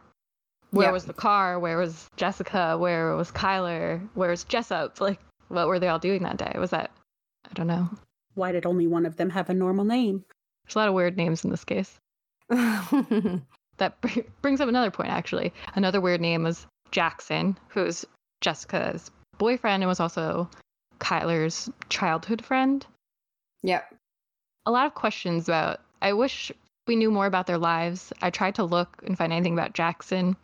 where Yeah. was the car? Where was Jessica? Where was Kylr? Where was Jessup? Like, what were they all doing that day? Was that, I don't know. Why did only one of them have a normal name? There's a lot of weird names in this case. that br- brings up another point, actually. Another weird name was Jackson, who's Jessica's boyfriend and was also Kylr's childhood friend. Yep. A lot of questions about. I wish we knew more about their lives. I tried to look and find anything about Jackson.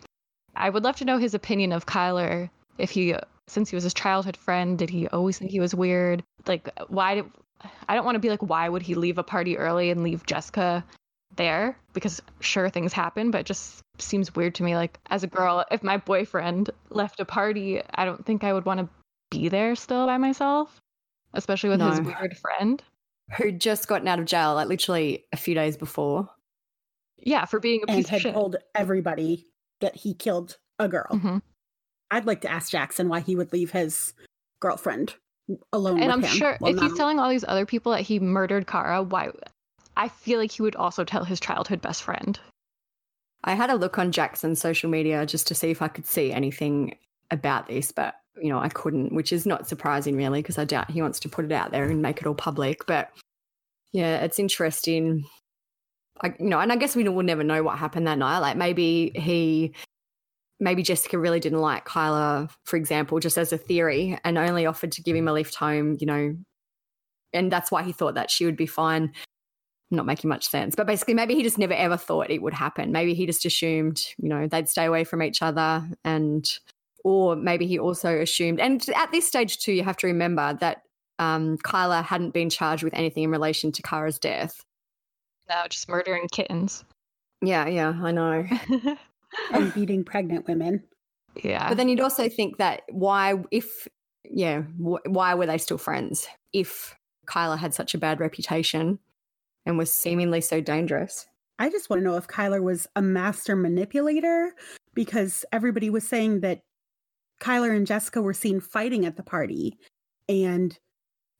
I would love to know his opinion of Kylr. If he, since he was his childhood friend, did he always think he was weird? Like, why did. I don't want to be like, why would he leave a party early and leave Jessica there? Because sure, things happen, but it just seems weird to me. Like, as a girl, if my boyfriend left a party, I don't think I would want to be there still by myself, especially with his weird friend. Who'd just gotten out of jail, like literally a few days before. Yeah, for being a and piece of had shit. told everybody that he killed a girl. Mhm. I'd like to ask Jackson why he would leave his girlfriend alone And with I'm him. sure Well, if he's telling all these other people that he murdered Kara, why? I feel like he would also tell his childhood best friend. I had a look on Jackson's social media just to see if I could see anything about this, but you know, I couldn't, which is not surprising really, because I doubt he wants to put it out there and make it all public. But yeah, it's interesting. I, you know, and I guess we will never know what happened that night. Like maybe he, maybe Jessica really didn't like Kylr, for example, just as a theory, and only offered to give him a lift home. You know, and that's why he thought that she would be fine not making much sense. But basically, maybe he just never ever thought it would happen. Maybe he just assumed, you know, they'd stay away from each other. And, or maybe he also assumed, and at this stage too, you have to remember that um, Kylr hadn't been charged with anything in relation to Kara's death. No, just murdering kittens. Yeah, yeah, I know. and beating pregnant women. Yeah. But then you'd also think that why, if, yeah, wh- why were they still friends if Kylr had such a bad reputation and was seemingly so dangerous? I just want to know if Kylr was a master manipulator because everybody was saying that Kylr and Jessica were seen fighting at the party and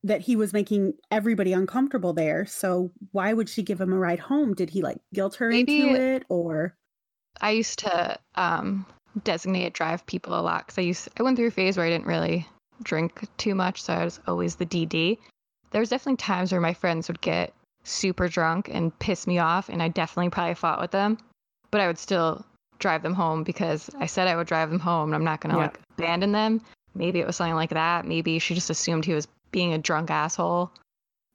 that he was making everybody uncomfortable there. So why would she give him a ride home? Did he like guilt her Maybe- into it or I used to um, designate drive people a lot because I used I went through a phase where I didn't really drink too much, so I was always the DD. There was definitely times where my friends would get super drunk and piss me off, and I definitely probably fought with them, but I would still drive them home because I said I would drive them home, and I'm not gonna Yeah. like abandon them. Maybe it was something like that. Maybe she just assumed he was being a drunk asshole.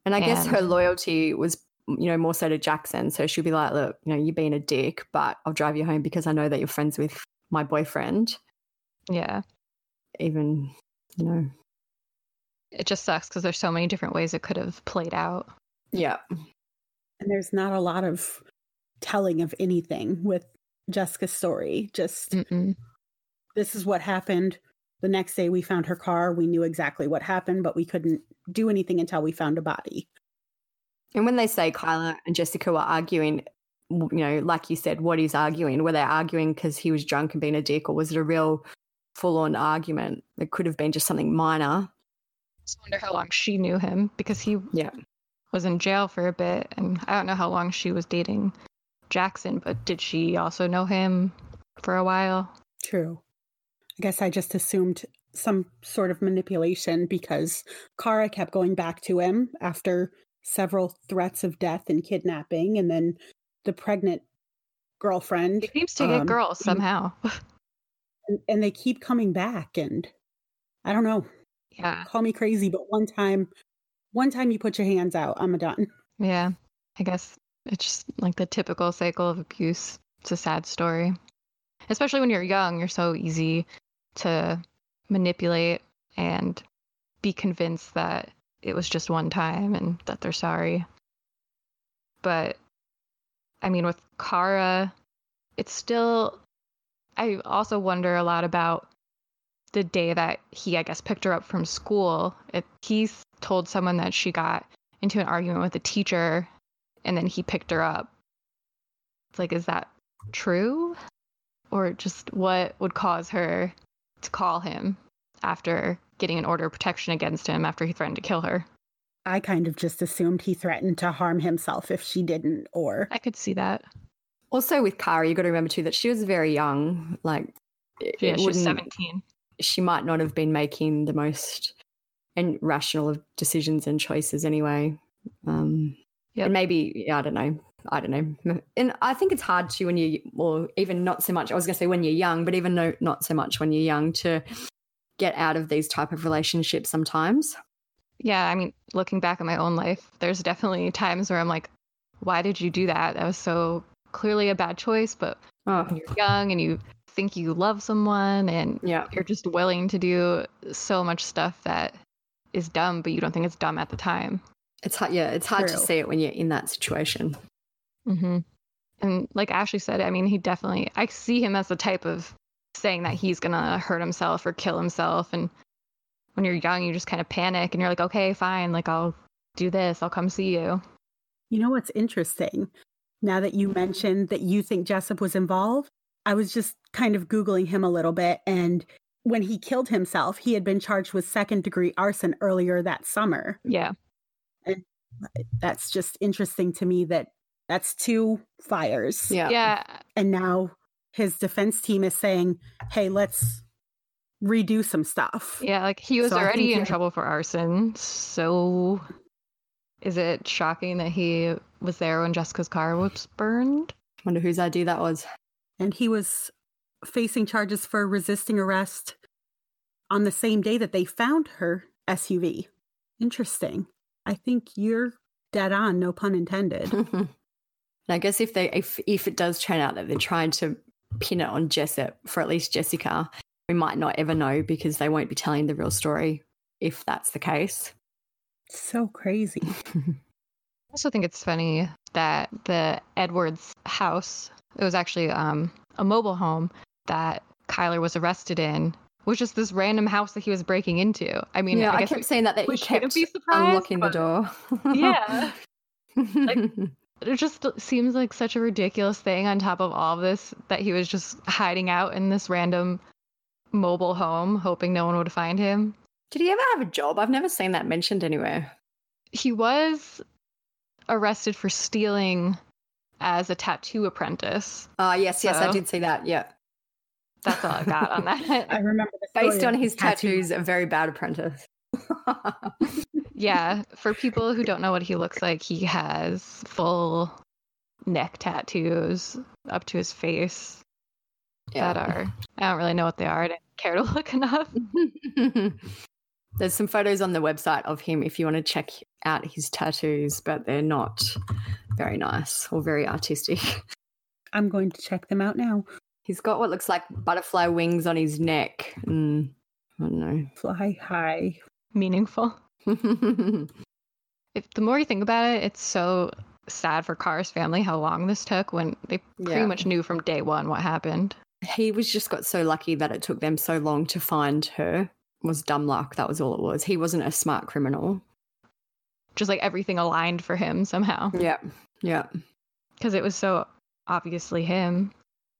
And I guess her loyalty was, you know, more so to Jackson. So she'll be like, look, you know, you're being a dick, but I'll drive you home because I know that you're friends with my boyfriend. Yeah, Even, you know, it just sucks because there's so many different ways it could have played out. yeah. and there's not a lot of telling of anything with Jessica's story. Just Mm-mm. this is what happened. The next day we found her car. We knew exactly what happened, but we couldn't do anything until we found a body. And when they say Kylr and Jessica were arguing, you know, like you said, what is arguing? Were they arguing because he was drunk and being a dick, or was it a real full on argument? It could have been just something minor. I just wonder how long she knew him because he Yeah. was in jail for a bit and i don't know how long she was dating jackson but did she also know him for a while True. I guess I just assumed some sort of manipulation because Kara kept going back to him after several threats of death and kidnapping, and then the pregnant girlfriend. he seems to get um, girls somehow and, and they keep coming back, and I don't know. yeah Call me crazy, but one time, one time you put your hands out, I'm a done. yeah i guess It's just like the typical cycle of abuse. It's a sad story. Especially when you're young, you're so easy to manipulate and be convinced that it was just one time and that they're sorry. But I mean, with Kara, it's still. I also wonder a lot about the day that he, I guess, picked her up from school. It, he told someone that she got into an argument with a teacher and then he picked her up. It's like, is that true? Or just what would cause her to call him after getting an order of protection against him after he threatened to kill her? I kind of just assumed he threatened to harm himself if she didn't, or. I could see that. Also, with Kara, you got to remember too that she was very young. Like, Yeah, she was 17. She might not have been making the most and rational of decisions and choices anyway. Um, And maybe, yeah, I don't know. I don't know. And I think it's hard to when you, or even not so much. I was going to say when you're young, but even no, not so much when you're young to get out of these type of relationships sometimes. Yeah, I mean, looking back at my own life, there's definitely times where I'm like, why did you do that? That was so clearly a bad choice. But when you're young and you think you love someone and yeah. you're just willing to do so much stuff that is dumb, but you don't think it's dumb at the time. It's hard. Yeah, it's hard to see it when you're in that situation. mm-hmm. And like Ashley said, I mean, he definitely, I see him as the type of saying that he's going to hurt himself or kill himself. And when you're young, you just kind of panic and you're like, okay, fine, like I'll do this, I'll come see you. You know what's interesting? Now that you mentioned that you think Jessup was involved, I was just kind of Googling him a little bit. And when he killed himself, he had been charged with second degree arson earlier that summer. Yeah. And that's just interesting to me that that's two fires. Yeah. Yeah. And now his defense team is saying, hey, let's redo some stuff. Yeah, like he was So already in trouble for arson. So is it shocking that he was there when Jessica's car was burned? I wonder whose idea that was. And he was facing charges for resisting arrest on the same day that they found her SUV. Interesting. I think you're dead on, no pun intended. I guess if they if if it does turn out that they're trying to pin it on Jessup for at least Jessica, we might not ever know because they won't be telling the real story if that's the case. So crazy. I also think it's funny that the Edwards house, it was actually um, a mobile home that Kylr was arrested in, was just this random house that he was breaking into. I mean, yeah, I, guess kept we- saying that that we he shouldn't kept be surprised, unlocking the door. Yeah. like, it just seems like such a ridiculous thing on top of all of this that he was just hiding out in this random mobile home, hoping no one would find him. Did he ever have a job? I've never seen that mentioned anywhere. He was arrested for stealing as a tattoo apprentice. Ah, yes, yes, I did see that. Yeah. That's all I got on that. I remember the Based on his the tattoo. tattoos, a very bad apprentice. yeah, for people who don't know what he looks like, he has full neck tattoos up to his face that are I don't really know what they are. I didn't care to look enough. There's some photos on the website of him if you want to check out his tattoos, but they're not very nice or very artistic. I'm going to check them out now. He's got what looks like butterfly wings on his neck. Mm, I don't know. Fly high. Meaningful. If the more you think about it, it's so sad for Kara's family how long this took when they pretty Yeah. much knew from day one what happened. he was just got so lucky that it took them so long to find her. It was dumb luck. That was all it was. He wasn't a smart criminal. Just like everything aligned for him somehow. Yeah. Yeah. Because it was so obviously him.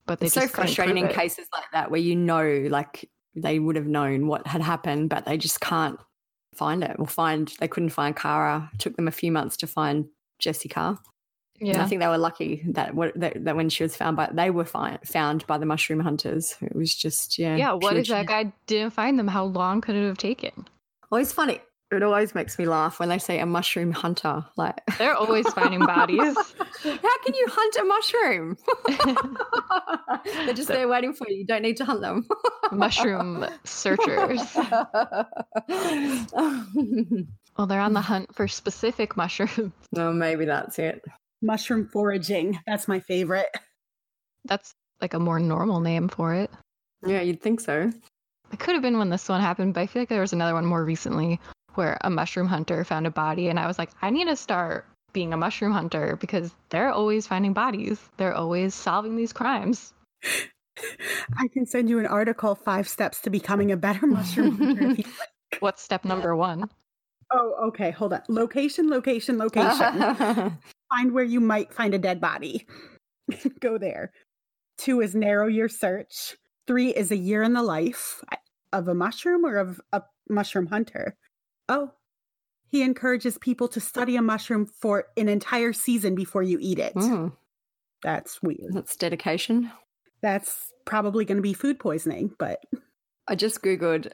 But they It's so frustrating in cases like that where you know, like, they would have known what had happened, but they just can't find it or find, they couldn't find Kara. It took them a few months to find Jessica. And Yeah. I think they were lucky that, what, that that when she was found by, they were fi- found by the mushroom hunters. It was just, yeah. Yeah, what if that guy didn't find them? How long could it have taken? Always funny. It always makes me laugh when they say a mushroom hunter. Like They're always finding bodies. How can you hunt a mushroom? They're just there waiting for you. You don't need to hunt them. Mushroom searchers. Well, they're on the hunt for specific mushrooms. no, maybe that's it. Mushroom foraging. That's my favorite. That's like a more normal name for it. Yeah, you'd think so. It could have been when this one happened, but I feel like there was another one more recently where a mushroom hunter found a body, and I was like, I need to start being a mushroom hunter because they're always finding bodies. They're always solving these crimes. I can send you an article, Five Steps to Becoming a Better Mushroom Hunter. if you like. What's step number one? Oh, okay. Hold on. Location, location, location. find where you might find a dead body. Go there. Two is narrow your search. Three is a year in the life of a mushroom or of a mushroom hunter. Oh, he encourages people to study a mushroom for an entire season before you eat it. Mm, That's weird. that's dedication. That's probably going to be food poisoning, but I just Googled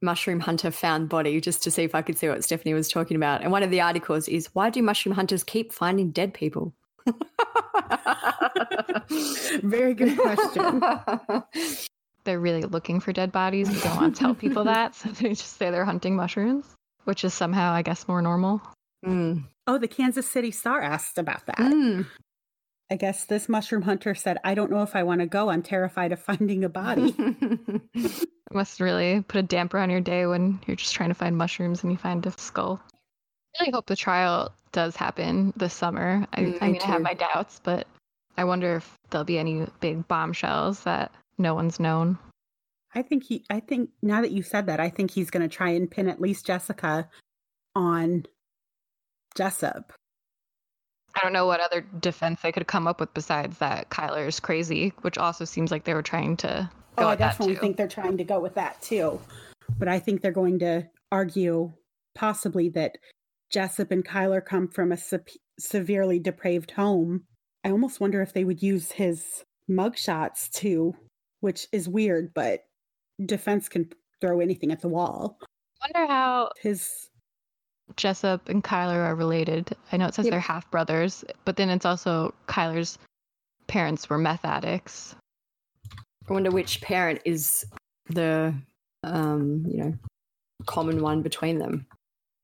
mushroom hunter found body just to see if I could see what Stephanie was talking about. And one of the articles is why do mushroom hunters keep finding dead people? very good question. They're really looking for dead bodies. They don't want to tell people that, so they just say they're hunting mushrooms, which is somehow, I guess, more normal. Mm. Oh, the Kansas City Star asked about that. Mm. I guess this mushroom hunter said, I don't know if I want to go. I'm terrified of finding a body. It must really put a damper on your day when you're just trying to find mushrooms and you find a skull. I really hope the trial does happen this summer. I, Mm, I me mean, I have my doubts, but I wonder if there'll be any big bombshells that no one's known. I think he, I think now that you said that, I think he's going to try and pin at least Jessica on Jessup. I don't know what other defense they could come up with besides that Kylr is crazy, which also seems like they were trying to go Oh, I definitely think they're trying to go with that too. But I think they're going to argue possibly that Jessup and Kylr come from a se- severely depraved home. I almost wonder if they would use his mugshots too, which is weird, but defense can throw anything at the wall. I wonder how his Jessup and Kylr are related. I know it says Yep. they're half brothers, but then it's also Kylr's parents were meth addicts. I wonder which parent is the, um, you know, common one between them.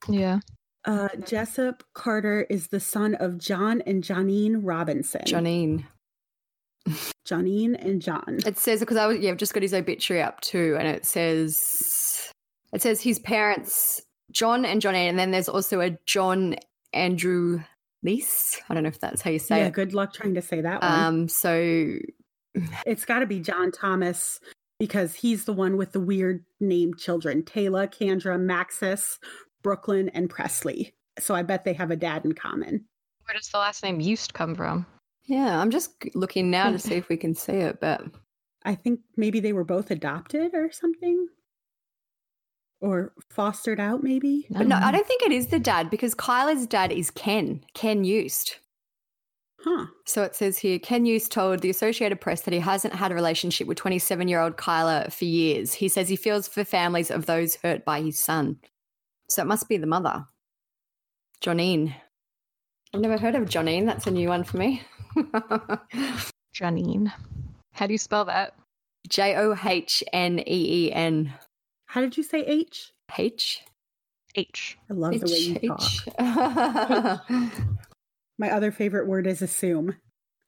Yeah. Uh, Jessup Carter is the son of John and Janine Robinson. Janine. Janine and John. It says because I was yeah, I've just got his obituary up too, and it says it says his parents John and Johnny, and then there's also a John Andrew Lease. I don't know if that's how you say yeah, it. good luck trying to say that one. Um, so it's got to be John Thomas because he's the one with the weird named children Taylor, Kendra, Maxis, Brooklyn, and Presley. So I bet they have a dad in common. Where does the last name Yust come from? Yeah, I'm just looking now to hmm. see if we can see it, but I think maybe they were both adopted or something. Or fostered out, maybe. but no, I don't think it is the dad because Kylr's dad is Ken, Ken Yust. Huh. So it says here Ken Yust told the Associated Press that he hasn't had a relationship with 27 year old Kylr for years. He says he feels for families of those hurt by his son. So it must be the mother, Johnine. I've never heard of Johnine. That's a new one for me. Janine. How do you spell that? J O H N E E N. How did you say H? H. H. I love the way you talk. H. My other favorite word is assume.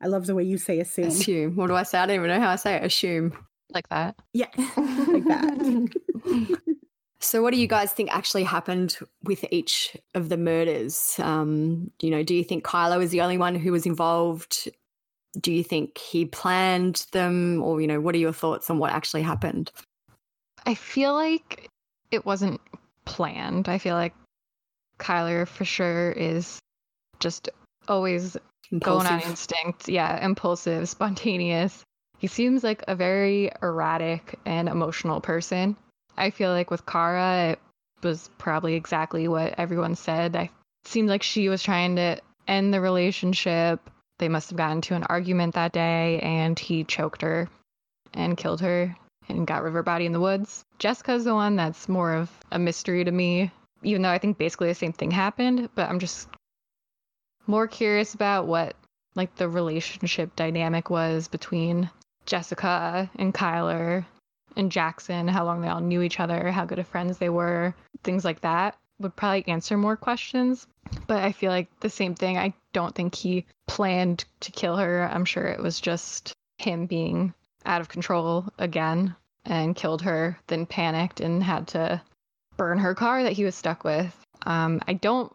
I love the way you say assume. Assume. What do I say? I don't even know how I say it. Assume. Like that. Yeah, like that. So, what do you guys think actually happened with each of the murders? Um, you know, do you think Kylr is the only one who was involved? Do you think he planned them, or you know, what are your thoughts on what actually happened? I feel like it wasn't planned. I feel like Kylr for sure is just always going on instinct. Yeah, impulsive, spontaneous. He seems like a very erratic and emotional person. I feel like with Kara, it was probably exactly what everyone said. I seemed like she was trying to end the relationship. They must have gotten into an argument that day, and he choked her and killed her and got River Body in the woods. Jessica's the one that's more of a mystery to me, even though I think basically the same thing happened, but I'm just more curious about what like the relationship dynamic was between Jessica and Kylr and Jackson, how long they all knew each other, how good of friends they were, things like that. would probably answer more questions. But I feel like the same thing. I don't think he planned to kill her. I'm sure it was just him being out of control again and killed her, then panicked and had to burn her car that he was stuck with. Um, I don't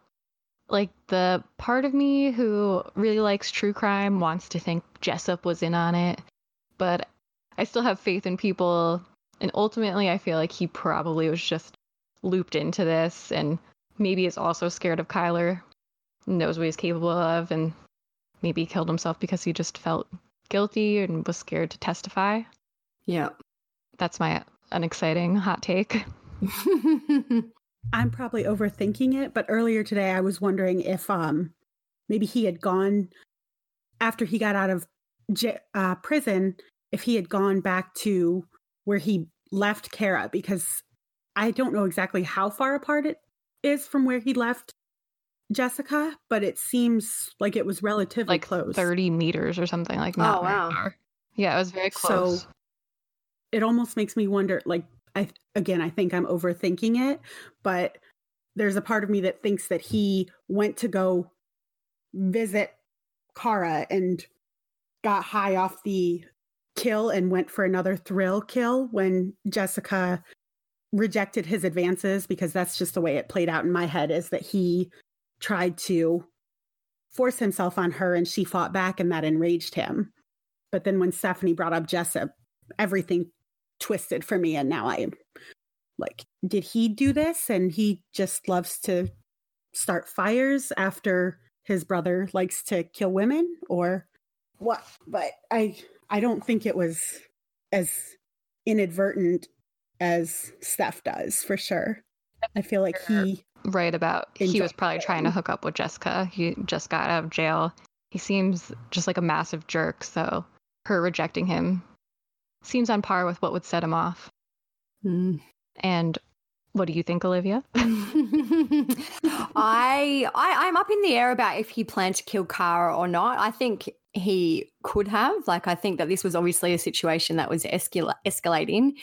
like the part of me who really likes true crime wants to think Jessup was in on it, but I still have faith in people. And ultimately, I feel like he probably was just looped into this and maybe is also scared of Kylr, knows what he's capable of, and maybe killed himself because he just felt guilty and was scared to testify. Yeah. That's my unexciting hot take. I'm probably overthinking it, but earlier today I was wondering if um maybe he had gone after he got out of j- uh, prison, if he had gone back to where he left Kara, because I don't know exactly how far apart it is from where he left Jessica, but it seems like it was relatively like close. 30 meters or something like oh, that. Oh, wow. Yeah, it was very close. So it almost makes me wonder like I again I think I'm overthinking it, but there's a part of me that thinks that he went to go visit Kara and got high off the kill and went for another thrill kill when Jessica rejected his advances because that's just the way it played out in my head is that he tried to force himself on her and she fought back and that enraged him. But then when Stephanie brought up Jessup, everything twisted for me and now I am like, did he do this and he just loves to start fires after his brother likes to kill women or what? But I I don't think it was as inadvertent as Steph does for sure. I feel like he right about he was probably trying to hook up with Jessica. He just got out of jail. He seems just like a massive jerk, so her rejecting him seems on par with what would set him off. Mm. And what do you think, Olivia? I, I I'm up in the air about if he planned to kill Kara or not. I think he could have. Like I think that this was obviously a situation that was escala- escalating.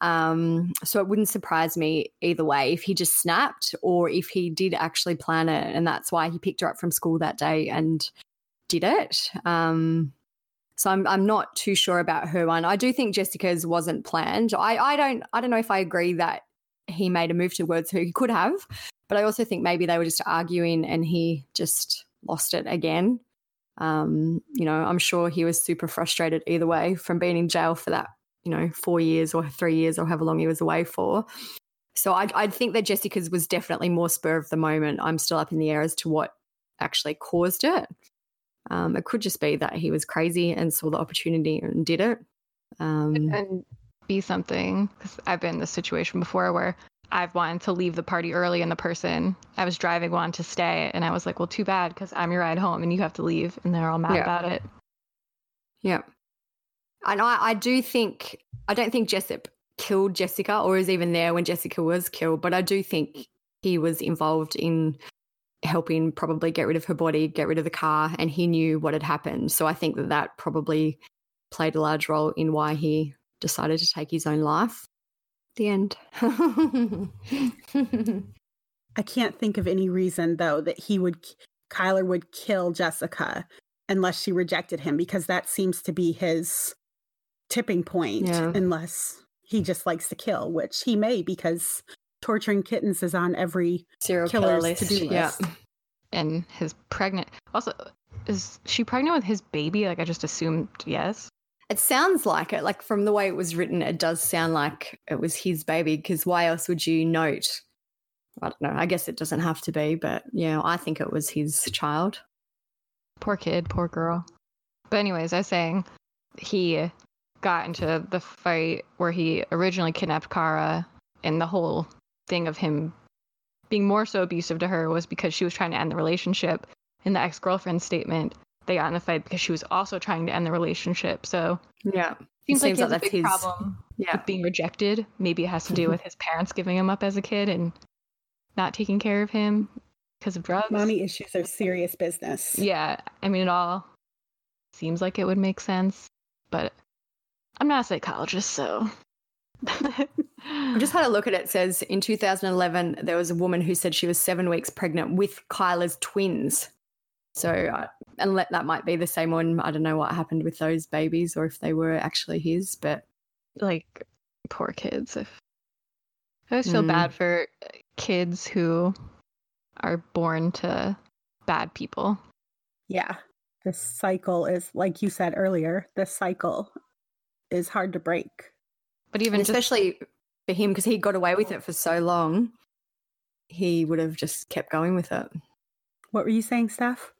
Um, so it wouldn't surprise me either way if he just snapped or if he did actually plan it, and that's why he picked her up from school that day and did it. Um, so I'm I'm not too sure about her one. I do think Jessica's wasn't planned. I I don't I don't know if I agree that he made a move towards her. He could have, but I also think maybe they were just arguing and he just lost it again. Um, you know, I'm sure he was super frustrated either way from being in jail for that, you know, four years or three years or however long he was away for. So I, I think that Jessica's was definitely more spur of the moment. I'm still up in the air as to what actually caused it. Um, it could just be that he was crazy and saw the opportunity and did it. Um, and be something because I've been in this situation before where I've wanted to leave the party early and the person I was driving wanted to stay and I was like, well, too bad because I'm your ride home and you have to leave and they're all mad Yeah. about it. Yeah. And I, I do think, I don't think Jessup killed Jessica or is even there when Jessica was killed, but I do think he was involved in helping probably get rid of her body, get rid of the car, and he knew what had happened. So I think that that probably played a large role in why he decided to take his own life. The end. I can't think of any reason though that he would Kylr would kill Jessica unless she rejected him because that seems to be his tipping point Yeah. unless he just likes to kill, which he may because torturing kittens is on every Serial killer killer's list, to-do yeah. list. And his pregnant. Also, is she pregnant with his baby? Like I just assumed yes. It sounds like it. Like from the way it was written, it does sound like it was his baby. Because why else would you note? I don't know. I guess it doesn't have to be, but yeah, I think it was his child. Poor kid, poor girl. But anyways, I was saying he got into the fight where he originally kidnapped Kara, and the whole thing of him being more so abusive to her was because she was trying to end the relationship. In the ex girlfriend statement, they got in the fight because she was also trying to end the relationship. So Yeah. seems, like seems he has like a that's big his- problem Yeah. with being rejected. Maybe it has to do mm-hmm. with his parents giving him up as a kid and not taking care of him because of drugs. Mommy issues are serious business. Yeah, I mean, it all seems like it would make sense, but I'm not a psychologist, so I just had a look at it. It says in 2011, there was a woman who said she was seven weeks pregnant with Kylr's twins. So, uh, and let, that might be the same one. I don't know what happened with those babies or if they were actually his, but like poor kids. If I always feel Mm. bad for kids who are born to bad people. Yeah. The cycle is, like you said earlier, the cycle is hard to break. But and especially for him because he got away with it for so long, he would have just kept going with it. What were you saying, Steph?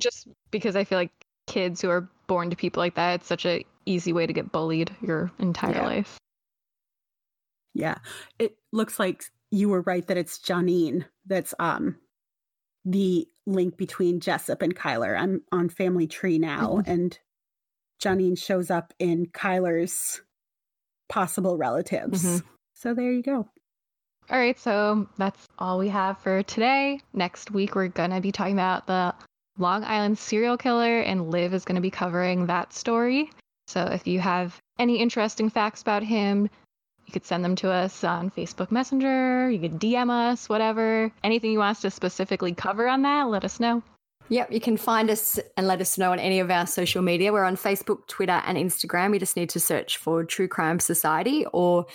Just because I feel like kids who are born to people like that, it's such an easy way to get bullied your entire Yeah. life. Yeah. It looks like you were right that it's Janine that's um the link between Jessup and Kylr. I'm on Family Tree now, and Janine shows up in Kylr's possible relatives. Mhm. So there you go. All right, so that's all we have for today. Next week, we're going to be talking about the Long Island serial killer, and Liv is going to be covering that story. So if you have any interesting facts about him, you could send them to us on Facebook Messenger, you could DM us, whatever. Anything you want us to specifically cover on that, let us know. Yep, you can find us and let us know on any of our social media. We're on Facebook, Twitter, and Instagram. You just need to search for True Crime Society or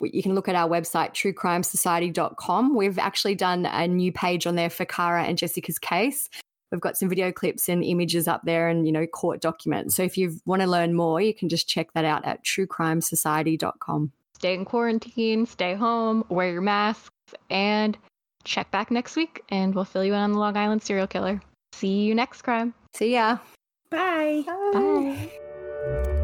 you can look at our website, truecrimesociety.com. We've actually done a new page on there for Kara and Jessica's case. We've got some video clips and images up there and, you know, court documents. So if you want to learn more, you can just check that out at truecrimesociety.com. Stay in quarantine, stay home, wear your masks, and check back next week, and we'll fill you in on the Long Island serial killer. See you next crime. See ya. Bye. Bye.